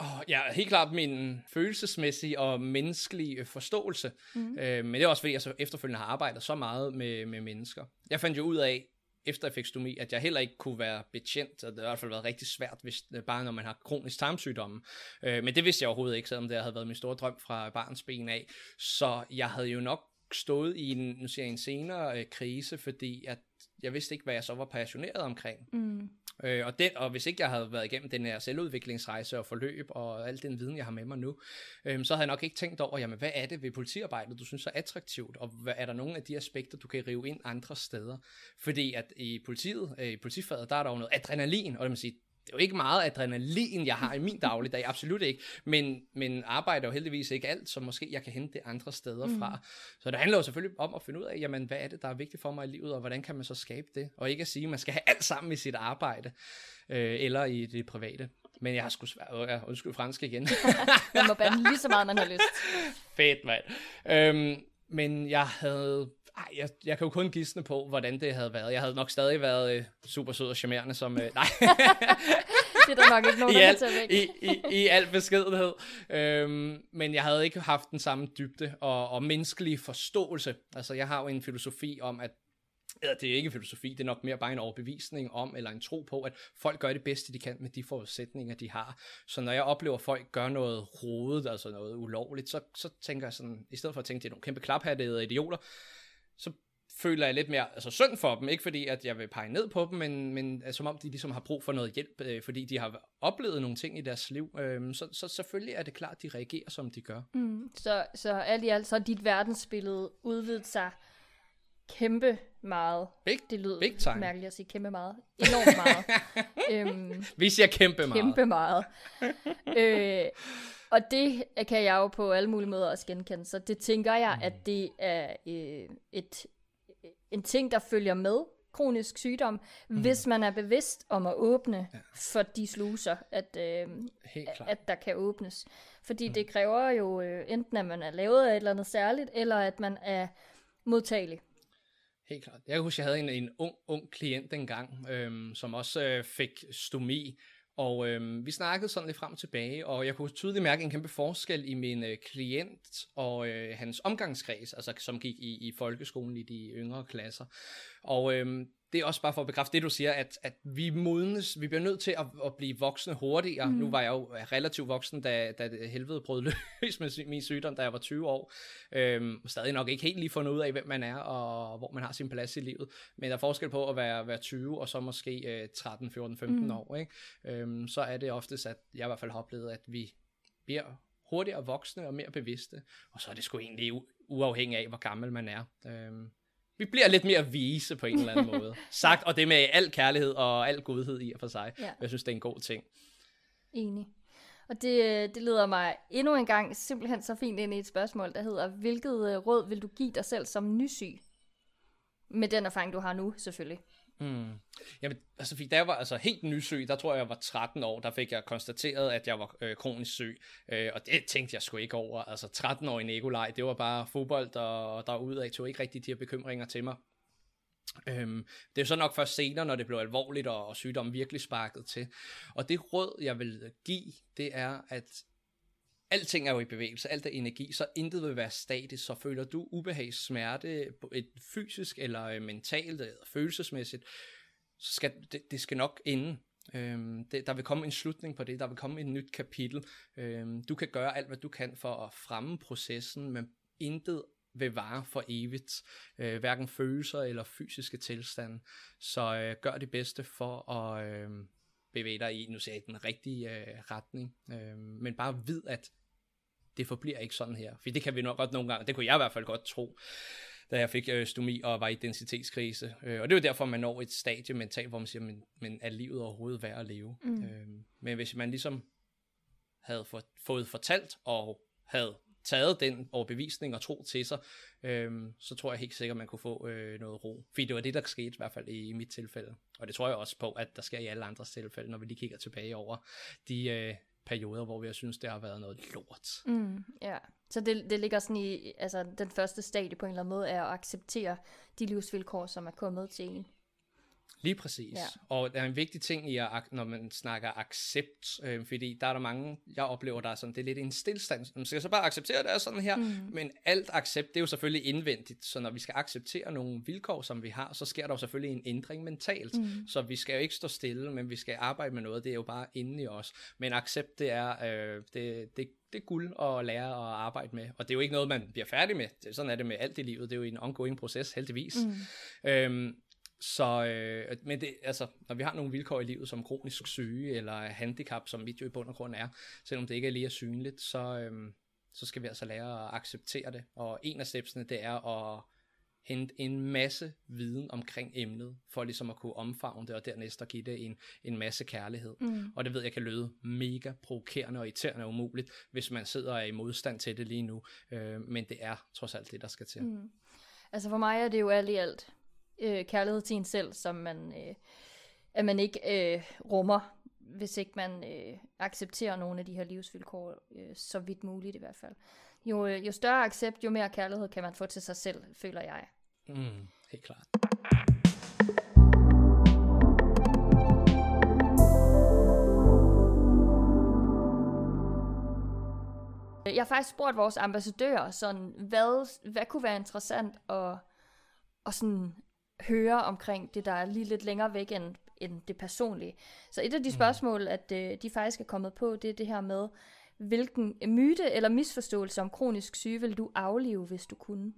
Oh, ja, helt klart min følelsesmæssige og menneskelige forståelse. Mm. Øh, men det er også fordi, jeg så efterfølgende har arbejdet så meget med, med mennesker. Jeg fandt jo ud af, efter jeg fik stomi, at jeg heller ikke kunne være betjent, og det har i hvert fald været rigtig svært, hvis, øh, bare når man har kronisk tarmsygdomme. Øh, men det vidste jeg overhovedet ikke, selvom det havde været min store drøm fra barns ben af. Så jeg havde jo nok stået i en, nu siger jeg, en senere øh, krise, fordi at jeg vidste ikke, hvad jeg så var passioneret omkring. Mm. Øh, og, den, og hvis ikke jeg havde været igennem den her selvudviklingsrejse og forløb og al den viden, jeg har med mig nu, øh, så havde jeg nok ikke tænkt over, jamen hvad er det ved politiarbejdet, du synes er attraktivt, og hvad, er der nogle af de aspekter, du kan rive ind andre steder? Fordi at i politiet, øh, i politifaget, der er der jo noget adrenalin, og det man sige, det er jo ikke meget adrenalin, jeg har i min dagligdag, absolut ikke, men, men arbejder jo heldigvis ikke alt, så måske jeg kan hente det andre steder mm. fra. Så det handler jo selvfølgelig om at finde ud af, jamen, hvad er det, der er vigtigt for mig i livet, og hvordan kan man så skabe det? Og ikke at sige, at man skal have alt sammen i sit arbejde, øh, eller i det private. Men jeg har sgu svært, ja, undskyld fransk igen. (laughs) man må bande lige så meget, man har lyst. Fedt, mand. Øhm, men jeg havde ej, jeg, jeg kan jo kun gisne på, hvordan det havde været. Jeg havde nok stadig været øh, super sød og charmerende som... Øh, nej. (laughs) det er der nok ikke nogen, I al, i, i, I al beskedenhed. Øhm, men jeg havde ikke haft den samme dybde og, og menneskelig forståelse. Altså, jeg har jo en filosofi om, at eller det er ikke filosofi, det er nok mere bare en overbevisning om, eller en tro på, at folk gør det bedste, de kan med de forudsætninger, de har. Så når jeg oplever, at folk gør noget rodet, altså noget ulovligt, så, så tænker jeg sådan, i stedet for at tænke, det er nogle kæmpe klaphattede idioter, så føler jeg lidt mere altså synd for dem, ikke fordi at jeg vil pege ned på dem, men, men altså, som om de ligesom har brug for noget hjælp, øh, fordi de har oplevet nogle ting i deres liv. Øh, så, så selvfølgelig er det klart, at de reagerer, som de gør. Mm. Så, så alt i alt, så dit verdensbillede udvidet sig kæmpe meget. Big, det lyder big time. mærkeligt at sige kæmpe meget. Enormt meget. (laughs) øhm, Vi siger kæmpe meget. Kæmpe meget. (laughs) øh, og det kan jeg jo på alle mulige måder også genkende. Så det tænker jeg, mm. at det er øh, et, en ting, der følger med kronisk sygdom, mm. hvis man er bevidst om at åbne ja. for de sluser, at, øh, at der kan åbnes. Fordi mm. det kræver jo øh, enten, at man er lavet af et eller andet særligt, eller at man er modtagelig. Helt klart. Jeg kan huske, jeg havde en, en ung, ung klient engang, øhm, som også øh, fik stomi, og øh, vi snakkede sådan lidt frem og tilbage, og jeg kunne tydeligt mærke en kæmpe forskel i min øh, klient og øh, hans omgangskreds, altså som gik i, i folkeskolen i de yngre klasser. Og øh, det er også bare for at bekræfte det, du siger, at, at vi modnes, vi bliver nødt til at, at blive voksne hurtigere. Mm. Nu var jeg jo relativt voksen, da, da helvede brød (laughs) løs med min sygdom, da jeg var 20 år. Øhm, stadig nok ikke helt lige fundet ud af, hvem man er, og hvor man har sin plads i livet. Men der er forskel på at være, være 20, og så måske øh, 13, 14, 15 mm. år. Ikke? Øhm, så er det oftest, at jeg i hvert fald har oplevet, at vi bliver hurtigere voksne og mere bevidste. Og så er det sgu egentlig uafhængigt af, hvor gammel man er. Øhm, vi bliver lidt mere vise på en eller anden (laughs) måde. Sagt, og det med al kærlighed og al godhed i og for sig. Ja. Jeg synes, det er en god ting. Enig. Og det, det leder mig endnu en gang simpelthen så fint ind i et spørgsmål, der hedder, hvilket øh, råd vil du give dig selv som nysyg? Med den erfaring, du har nu, selvfølgelig. Mm. Jamen, altså, da jeg var altså, helt nysyg, der tror jeg, jeg var 13 år, der fik jeg konstateret, at jeg var øh, kronisk syg. Øh, og det tænkte jeg sgu ikke over. Altså 13 år i Nikolaj, det var bare fodbold, og der af tog ikke rigtig de her bekymringer til mig. Øhm, det er så nok først senere, når det blev alvorligt, og, og sygdommen virkelig sparket til. Og det råd, jeg vil give, det er, at alting er jo i bevægelse, alt er energi, så intet vil være statisk, så føler du ubehag, smerte, et fysisk eller øh, mentalt eller følelsesmæssigt, så skal det, det skal nok ende. Øhm, det, der vil komme en slutning på det, der vil komme et nyt kapitel. Øhm, du kan gøre alt, hvad du kan for at fremme processen, men intet vil vare for evigt, øh, hverken følelser eller fysiske tilstande. Så øh, gør det bedste for at øh, bevæge dig i, nu siger jeg, den rigtige øh, retning. Øh, men bare vid, at det forbliver ikke sådan her. For det kan vi nok godt nogle gange, det kunne jeg i hvert fald godt tro, da jeg fik øh, stomi og var i identitetskrise. Øh, og det er jo derfor, man når et stadie mentalt, hvor man siger, men, men er livet overhovedet værd at leve? Mm. Øh, men hvis man ligesom havde for, fået fortalt og havde taget den overbevisning og tro til sig, øh, så tror jeg helt sikkert, man kunne få øh, noget ro. Fordi det var det, der skete i hvert fald i, i mit tilfælde. Og det tror jeg også på, at der sker i alle andres tilfælde, når vi lige kigger tilbage over de øh, perioder, hvor vi har synes, det har været noget lort. Mm, ja, så det, det ligger sådan i, altså den første stadie på en eller anden måde, er at acceptere de livsvilkår, som er kommet til en. Lige præcis. Ja. Og der er en vigtig ting i, at, når man snakker accept, øh, fordi der er der mange, jeg oplever, der er sådan, det er lidt en stillstand. Man skal så bare acceptere, at det er sådan her, mm. men alt accept, det er jo selvfølgelig indvendigt, så når vi skal acceptere nogle vilkår, som vi har, så sker der jo selvfølgelig en ændring mentalt. Mm. Så vi skal jo ikke stå stille, men vi skal arbejde med noget, det er jo bare inde i os. Men accept, det er, øh, det, det, det er guld at lære at arbejde med. Og det er jo ikke noget, man bliver færdig med. Sådan er det med alt i livet. Det er jo en ongoing proces, heldigvis. Mm. Øhm, så, øh, men det, altså, når vi har nogle vilkår i livet som kronisk syge eller handicap, som mit jo i bund og grund er, selvom det ikke er lige synligt, så, øh, så skal vi altså lære at acceptere det. Og en af stepsene, det er at hente en masse viden omkring emnet, for ligesom at kunne omfavne det, og dernæst at give det en, en masse kærlighed. Mm. Og det ved jeg kan lyde mega provokerende og irriterende og umuligt, hvis man sidder og er i modstand til det lige nu. Øh, men det er trods alt det, der skal til. Mm. Altså for mig er det jo alt i alt øh, kærlighed til en selv, som man, øh, at man ikke øh, rummer, hvis ikke man øh, accepterer nogle af de her livsvilkår, øh, så vidt muligt i hvert fald. Jo, øh, jo større accept, jo mere kærlighed kan man få til sig selv, føler jeg. Mm, helt klart. Jeg har faktisk spurgt vores ambassadører, sådan, hvad, hvad kunne være interessant at, at sådan høre omkring det, der er lige lidt længere væk end, end det personlige. Så et af de mm. spørgsmål, at øh, de faktisk er kommet på, det er det her med, hvilken myte eller misforståelse om kronisk syge vil du aflive, hvis du kunne?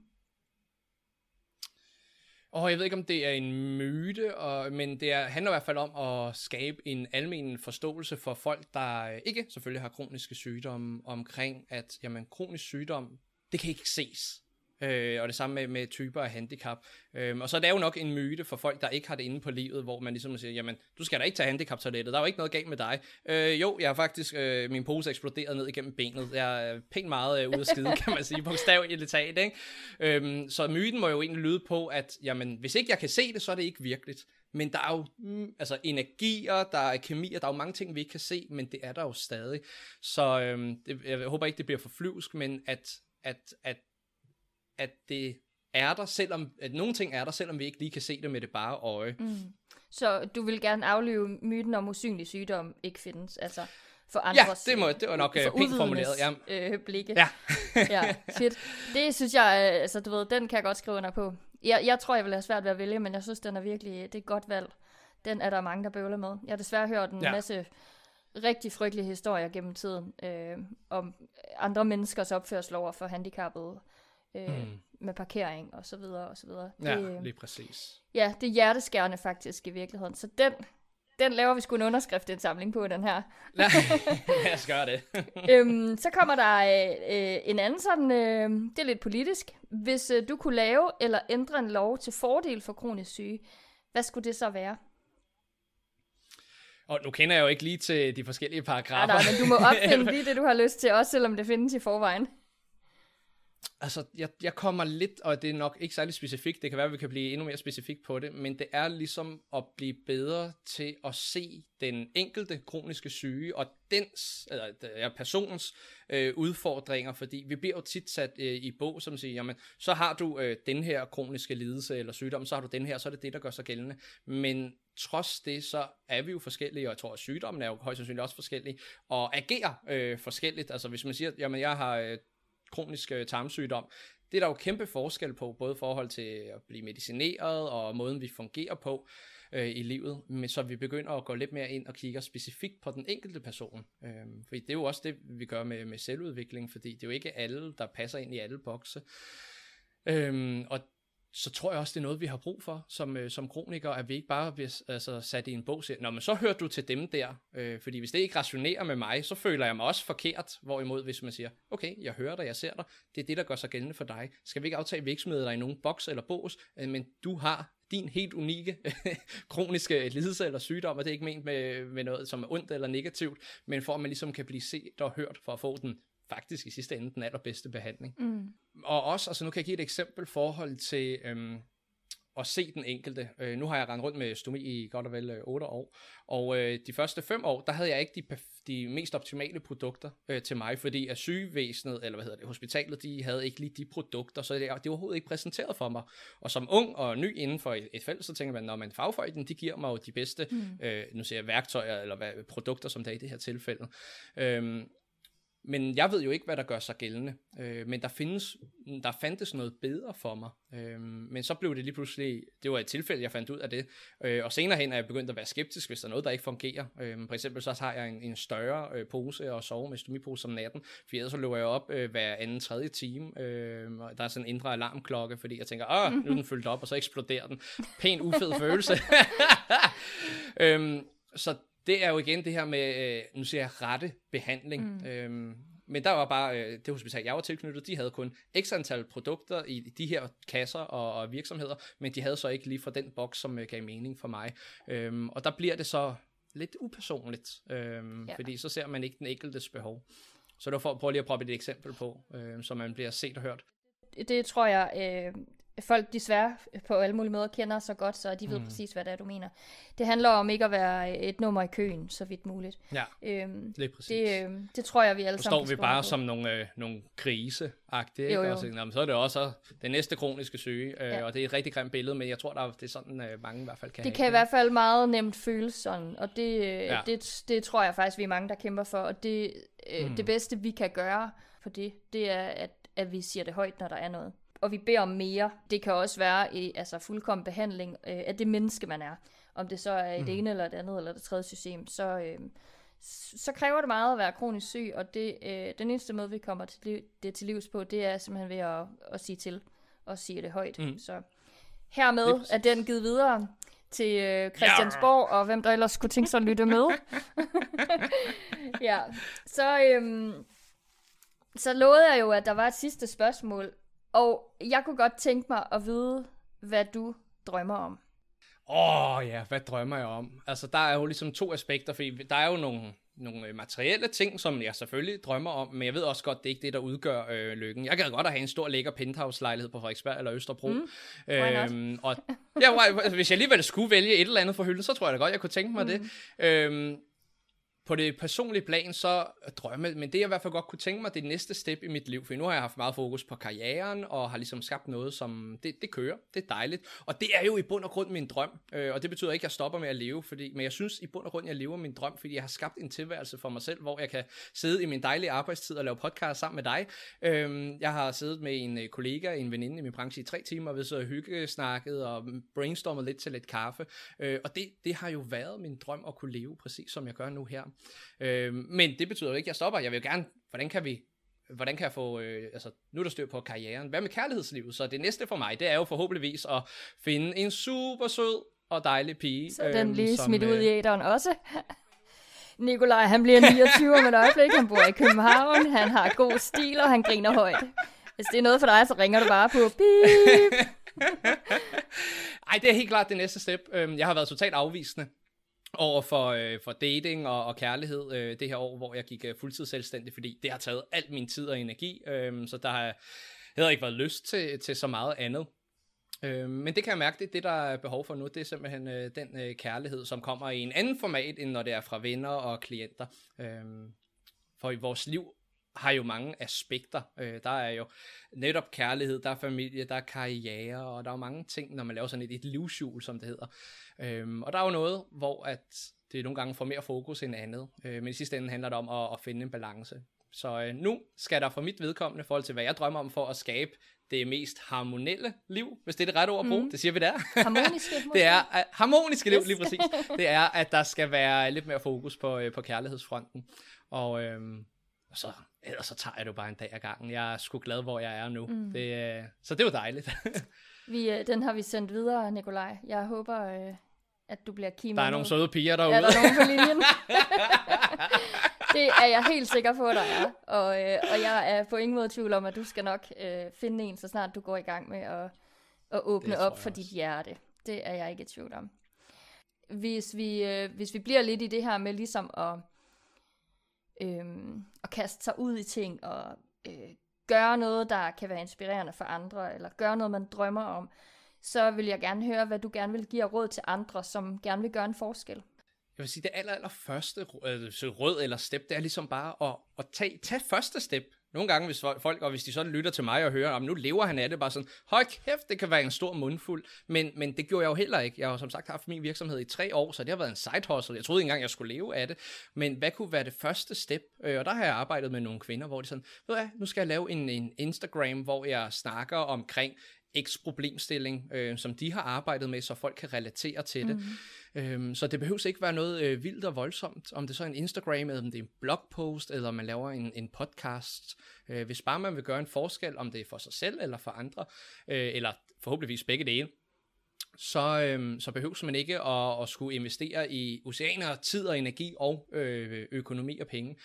Og jeg ved ikke, om det er en myte, og, men det er, handler i hvert fald om at skabe en almen forståelse for folk, der ikke selvfølgelig har kroniske sygdomme, omkring at jamen, kronisk sygdom, det kan ikke ses. Øh, og det samme med, med typer af handicap. Øh, og så er det jo nok en myte for folk, der ikke har det inde på livet, hvor man ligesom siger, jamen, du skal da ikke tage handicaptoilettet, der er jo ikke noget galt med dig. Øh, jo, jeg har faktisk, øh, min pose eksploderet ned igennem benet. Jeg er pænt meget øh, ude af skide, kan man sige, (laughs) bogstaveligt talt, ikke? Øh, så myten må jo egentlig lyde på, at jamen, hvis ikke jeg kan se det, så er det ikke virkeligt. Men der er jo mm, altså energier, der er kemier, der er jo mange ting, vi ikke kan se, men det er der jo stadig. Så øhm, det, jeg håber ikke, det bliver for flyvsk, men at, at, at at det er der, selvom, at nogle ting er der, selvom vi ikke lige kan se det med det bare øje. Mm. Så du vil gerne aflive myten om usynlig sygdom ikke findes, altså for andres... Ja, det, må, det var nok for pænt formuleret. Ja. Øh, blikke. Ja. (laughs) ja, fedt. Det synes jeg, øh, altså du ved, den kan jeg godt skrive under på. Jeg, jeg tror, jeg vil have svært ved at vælge, men jeg synes, den er virkelig, det er et godt valg. Den er der mange, der bøvler med. Jeg har desværre hørt en ja. masse rigtig frygtelige historier gennem tiden øh, om andre menneskers opførsel over for handicappede øh, mm. med parkering og så videre og så videre. Ja, det, lige præcis. Ja, det er hjerteskærende faktisk i virkeligheden. Så den, den laver vi sgu en underskriftindsamling på, den her. (laughs) (laughs) lad os gøre det. (laughs) øhm, så kommer der øh, en anden sådan, øh, det er lidt politisk. Hvis øh, du kunne lave eller ændre en lov til fordel for kronisk syge, hvad skulle det så være? Og nu kender jeg jo ikke lige til de forskellige paragrafer. Ja, nej, men du må opfinde lige det, du har lyst til, også selvom det findes i forvejen. Altså, jeg, jeg kommer lidt, og det er nok ikke særlig specifikt, det kan være, at vi kan blive endnu mere specifikt på det, men det er ligesom at blive bedre til at se den enkelte kroniske syge, og dens, eller ja, personens øh, udfordringer, fordi vi bliver jo tit sat øh, i bog, som siger, jamen, så har du øh, den her kroniske lidelse eller sygdom, så har du den her, så er det det, der gør sig gældende. Men trods det, så er vi jo forskellige, og jeg tror, at sygdommen er jo højst sandsynligt også forskellige, og agerer øh, forskelligt. Altså hvis man siger, jamen jeg har øh, kronisk øh, tarmsygdom, det er der jo kæmpe forskel på, både i forhold til at blive medicineret og måden vi fungerer på øh, i livet, men så vi begynder at gå lidt mere ind og kigge specifikt på den enkelte person. Øh, for det er jo også det, vi gør med, med selvudvikling, fordi det er jo ikke alle, der passer ind i alle bokse. Øh, og så tror jeg også, det er noget, vi har brug for som, øh, som kronikere, at vi ikke bare bliver altså, sat i en bog og siger, Nå, men så hører du til dem der, øh, fordi hvis det ikke rationerer med mig, så føler jeg mig også forkert, hvorimod hvis man siger, okay, jeg hører dig, jeg ser dig, det er det, der gør sig gældende for dig. Skal vi ikke aftage virksomheder dig i nogen boks eller bås, øh, men du har din helt unikke (laughs) kroniske lidelse eller sygdom, og det er ikke ment med, med noget, som er ondt eller negativt, men for at man ligesom kan blive set og hørt for at få den faktisk i sidste ende den allerbedste behandling. Mm. Og også, altså nu kan jeg give et eksempel forhold til øhm, at se den enkelte. Øh, nu har jeg rendt rundt med stomi i godt og vel øh, 8 år, og øh, de første 5 år, der havde jeg ikke de, de mest optimale produkter øh, til mig, fordi at sygevæsenet, eller hvad hedder det, hospitalet, de havde ikke lige de produkter, så det, det var overhovedet ikke præsenteret for mig. Og som ung og ny inden for et, et felt, så tænker man, når man fagfolken, de giver mig jo de bedste, mm. øh, nu siger jeg værktøjer, eller hvad, produkter, som der er i det her tilfælde. Øhm, men jeg ved jo ikke, hvad der gør sig gældende. Øh, men der findes, der fandtes noget bedre for mig. Øh, men så blev det lige pludselig, det var et tilfælde, jeg fandt ud af det. Øh, og senere hen er jeg begyndt at være skeptisk, hvis der er noget, der ikke fungerer. Øh, for eksempel så har jeg en, en større øh, pose og sove med stomipose om natten. For ellers så løber jeg op øh, hver anden tredje time. Øh, der er sådan en indre alarmklokke, fordi jeg tænker, åh, nu er den fyldt op, og så eksploderer den. Pæn ufed følelse. (laughs) øh, så det er jo igen det her med, øh, nu siger jeg, rette behandling. Mm. Øhm, men der var bare, øh, det hospital, jeg var tilknyttet, de havde kun x antal produkter i de her kasser og, og virksomheder, men de havde så ikke lige fra den boks, som øh, gav mening for mig. Øhm, og der bliver det så lidt upersonligt, øhm, ja. fordi så ser man ikke den enkeltes behov. Så det var for at prøve lige at prøve et eksempel på, øh, så man bliver set og hørt. Det tror jeg, øh, folk desværre på alle mulige måder kender så godt, så de ved mm. præcis, hvad det er, du mener. Det handler om ikke at være et nummer i køen, så vidt muligt. Ja, øhm, det er præcis. Det, øhm, det tror jeg, vi alle sammen står vi bare på. som nogle, øh, nogle grise-agtige, ikke? Jo, jo. Og så, så er det også den næste kroniske syge, øh, ja. og det er et rigtig grimt billede, men jeg tror, der er, det er sådan, øh, mange i hvert fald kan Det kan i hvert fald meget nemt føles sådan, og det, øh, ja. det, det tror jeg faktisk, vi er mange, der kæmper for, og det, øh, mm. det bedste, vi kan gøre for det, det er, at, at vi siger det højt, når der er noget og vi beder om mere. Det kan også være i altså fuldkommen behandling øh, af det menneske, man er. Om det så er et mm. ene eller et andet eller det tredje system, så, øh, så kræver det meget at være kronisk syg, og det, øh, den eneste måde, vi kommer til liv, det til livs på, det er simpelthen ved at, at sige til og sige det højt. Mm. Så Hermed er den givet videre til øh, Christiansborg, ja. og hvem der ellers skulle tænke sig at lytte med. (laughs) (laughs) ja, så, øhm, så lovede jeg jo, at der var et sidste spørgsmål, og jeg kunne godt tænke mig at vide, hvad du drømmer om. Åh oh, ja, hvad drømmer jeg om? Altså, der er jo ligesom to aspekter, fordi der er jo nogle, nogle øh, materielle ting, som jeg selvfølgelig drømmer om, men jeg ved også godt, det er ikke det, der udgør øh, lykken. Jeg kan godt have en stor, lækker penthouse-lejlighed på Frederiksberg eller Østerbro. Mm, øhm, og ja, hvis jeg alligevel skulle vælge et eller andet for hylden, så tror jeg da godt, jeg kunne tænke mig mm. det. Øhm, på det personlige plan, så drømme, men det jeg i hvert fald godt kunne tænke mig, det næste step i mit liv, for nu har jeg haft meget fokus på karrieren, og har ligesom skabt noget, som, det, det kører, det er dejligt, og det er jo i bund og grund min drøm, øh, og det betyder ikke, at jeg stopper med at leve, fordi, men jeg synes i bund og grund, jeg lever min drøm, fordi jeg har skabt en tilværelse for mig selv, hvor jeg kan sidde i min dejlige arbejdstid og lave podcast sammen med dig. Øh, jeg har siddet med en øh, kollega, en veninde i min branche i tre timer, ved så hygge snakket og brainstormet lidt til lidt kaffe, øh, og det, det har jo været min drøm at kunne leve, præcis som jeg gør nu her. Øh, men det betyder jo ikke, at jeg stopper. Jeg vil jo gerne, hvordan kan vi hvordan kan jeg få, øh, altså nu er der styr på karrieren, hvad med kærlighedslivet? Så det næste for mig, det er jo forhåbentligvis at finde en super sød og dejlig pige. Så den øhm, lige som, smidt ud i øh, æderen også. (laughs) Nikolaj, han bliver 29 om et øjeblik, han bor i København, han har god stil, og han griner højt. Hvis det er noget for dig, så ringer du bare på beep. (laughs) Ej, det er helt klart det næste step. Øhm, jeg har været totalt afvisende over for, øh, for dating og, og kærlighed øh, det her år, hvor jeg gik øh, fuldtid selvstændig, fordi det har taget alt min tid og energi, øh, så der har heller ikke været lyst til, til så meget andet. Øh, men det kan jeg mærke, det det, der er behov for nu, det er simpelthen øh, den øh, kærlighed, som kommer i en anden format, end når det er fra venner og klienter. Øh, for i vores liv har jo mange aspekter. Øh, der er jo netop kærlighed, der er familie, der er karriere, og der er jo mange ting, når man laver sådan et, et livshjul, som det hedder. Øhm, og der er jo noget, hvor at det nogle gange får mere fokus end andet. Øh, men i sidste ende handler det om at, at finde en balance. Så øh, nu skal der for mit vedkommende, i forhold til hvad jeg drømmer om for at skabe det mest harmonelle liv, hvis det er det rette ord at bruge, mm. det siger vi der. Harmoniske. det er uh, (laughs) harmoniske liv, yes. lige præcis. Det er, at der skal være lidt mere fokus på, uh, på kærlighedsfronten. Og, øhm, og så, ellers så tager jeg det bare en dag ad gangen. Jeg er sgu glad, hvor jeg er nu. Mm. Det, uh, så det var dejligt. vi, uh, den har vi sendt videre, Nikolaj. Jeg håber, uh, at du bliver kimet Der er nogle søde piger derude. Ja, der er nogen på linjen. (laughs) det er jeg helt sikker på, at der er. Og, øh, og jeg er på ingen måde tvivl om, at du skal nok øh, finde en, så snart du går i gang med at, at åbne op for dit hjerte. Det er jeg ikke i tvivl om. Hvis vi, øh, hvis vi bliver lidt i det her med ligesom at, øh, at kaste sig ud i ting og øh, gøre noget, der kan være inspirerende for andre, eller gøre noget, man drømmer om, så vil jeg gerne høre, hvad du gerne vil give råd til andre, som gerne vil gøre en forskel. Jeg vil sige, det aller, aller første øh, rød eller step, det er ligesom bare at, at tage, tage første step. Nogle gange, hvis folk, og hvis de så lytter til mig og hører, om nu lever han af det, bare sådan, høj kæft, det kan være en stor mundfuld. Men, men det gjorde jeg jo heller ikke. Jeg har som sagt haft min virksomhed i tre år, så det har været en side hustle. Jeg troede ikke engang, jeg skulle leve af det. Men hvad kunne være det første step? Øh, og der har jeg arbejdet med nogle kvinder, hvor de sådan, ved du nu skal jeg lave en, en Instagram, hvor jeg snakker omkring X problemstilling, øh, som de har arbejdet med, så folk kan relatere til det. Mm. Øhm, så det behøver ikke være noget øh, vildt og voldsomt, om det så er en Instagram, eller om det er en blogpost, eller om man laver en, en podcast. Øh, hvis bare man vil gøre en forskel, om det er for sig selv eller for andre, øh, eller forhåbentligvis begge dele, så, øhm, så behøver man ikke at, at skulle investere i oceaner, tid og energi og øh, økonomi og penge.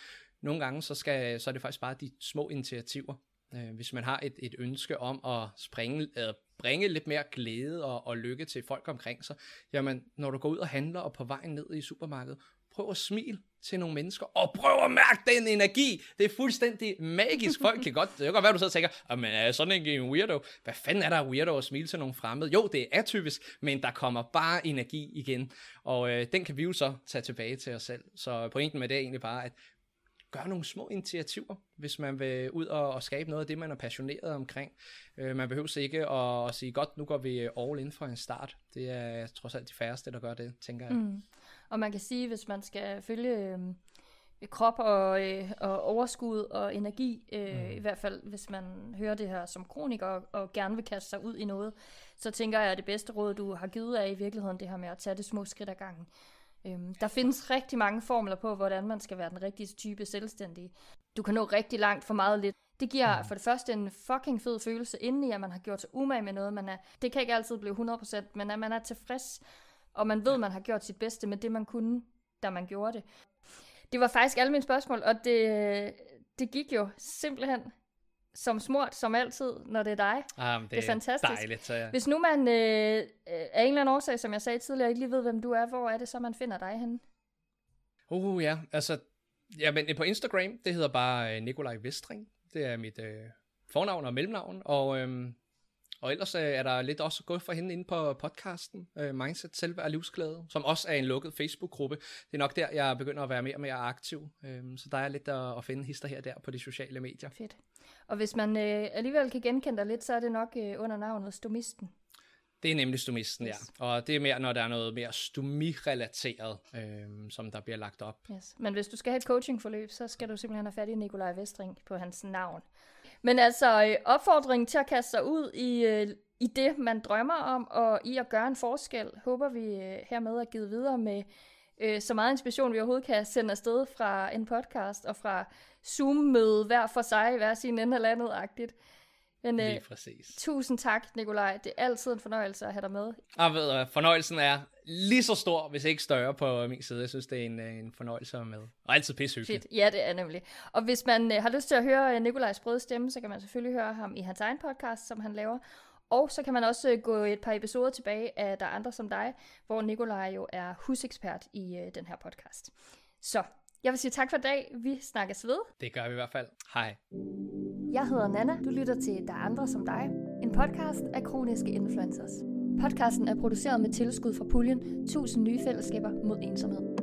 Nogle gange så, skal, så er det faktisk bare de små initiativer, Øh, hvis man har et, et ønske om at springe, øh, bringe lidt mere glæde og, og lykke til folk omkring sig, jamen når du går ud og handler og på vejen ned i supermarkedet, prøv at smile til nogle mennesker, og prøv at mærke den energi. Det er fuldstændig magisk. Folk kan godt, det kan godt være, du sidder og tænker, men er sådan en weirdo? Hvad fanden er der weirdo at smile til nogle fremmede? Jo, det er atypisk, men der kommer bare energi igen, og øh, den kan vi jo så tage tilbage til os selv. Så pointen med det er egentlig bare, at gøre nogle små initiativer, hvis man vil ud og, og skabe noget af det, man er passioneret omkring. Øh, man behøver ikke at, at sige, godt, nu går vi all in for en start. Det er trods alt de færreste, der gør det, tænker jeg. Mm. Og man kan sige, hvis man skal følge øh, krop og, øh, og overskud og energi, øh, mm. i hvert fald hvis man hører det her som kroniker og, og gerne vil kaste sig ud i noget, så tænker jeg, at det bedste råd, du har givet, er i virkeligheden det her med at tage det små skridt ad gangen. Øhm, der findes rigtig mange formler på, hvordan man skal være den rigtige type selvstændige. Du kan nå rigtig langt for meget lidt. Det giver for det første en fucking fed følelse indeni, at man har gjort sig umage med noget. Man er, det kan ikke altid blive 100%, men at man er tilfreds, og man ved, at man har gjort sit bedste med det, man kunne, da man gjorde det. Det var faktisk alle mine spørgsmål, og det, det gik jo simpelthen som smurt, som altid, når det er dig. Ah, det, det er fantastisk. Dejligt, så ja. Hvis nu man øh, af en eller anden årsag, som jeg sagde tidligere, ikke lige ved, hvem du er, hvor er det så, man finder dig henne? Uh, ja, altså, ja, men på Instagram, det hedder bare øh, Nikolaj Vestring. Det er mit øh, fornavn og mellemnavn, og, øhm, og ellers øh, er der lidt også gået for hende inde på podcasten, øh, Mindset Selvværd Livsglæde, som også er en lukket Facebook-gruppe. Det er nok der, jeg begynder at være mere og mere aktiv, øhm, så der er lidt at, at finde hister her og der på de sociale medier. Fedt. Og hvis man øh, alligevel kan genkende dig lidt, så er det nok øh, under navnet Stomisten. Det er nemlig stomisten, yes. ja. Og det er mere, når der er noget mere stomi-relateret, øh, som der bliver lagt op. Yes. Men hvis du skal have et coachingforløb, så skal du simpelthen have fat i Nikolaj Vestring på hans navn. Men altså, øh, opfordringen til at kaste sig ud i, øh, i det, man drømmer om, og i at gøre en forskel, håber vi øh, hermed at give videre med øh, så meget inspiration, vi overhovedet kan sende afsted fra en podcast og fra Zoom-møde hver for sig, hver sin ende af landet-agtigt. Men øh, Lige præcis. tusind tak, Nikolaj. Det er altid en fornøjelse at have dig med. Og ved du, fornøjelsen er lige så stor, hvis ikke større på min side. Jeg synes, det er en, øh, en fornøjelse med. Og altid pissehyggeligt. Fedt. Ja, det er nemlig. Og hvis man øh, har lyst til at høre øh, Nikolajs brøde stemme, så kan man selvfølgelig høre ham i hans egen podcast, som han laver. Og så kan man også øh, gå et par episoder tilbage af Der er andre som dig, hvor Nikolaj jo er husekspert i øh, den her podcast. Så jeg vil sige tak for i dag. Vi snakkes ved. Det gør vi i hvert fald. Hej. Jeg hedder Nana. Du lytter til Der er andre som dig. En podcast af kroniske influencers. Podcasten er produceret med tilskud fra puljen 1000 nye fællesskaber mod ensomhed.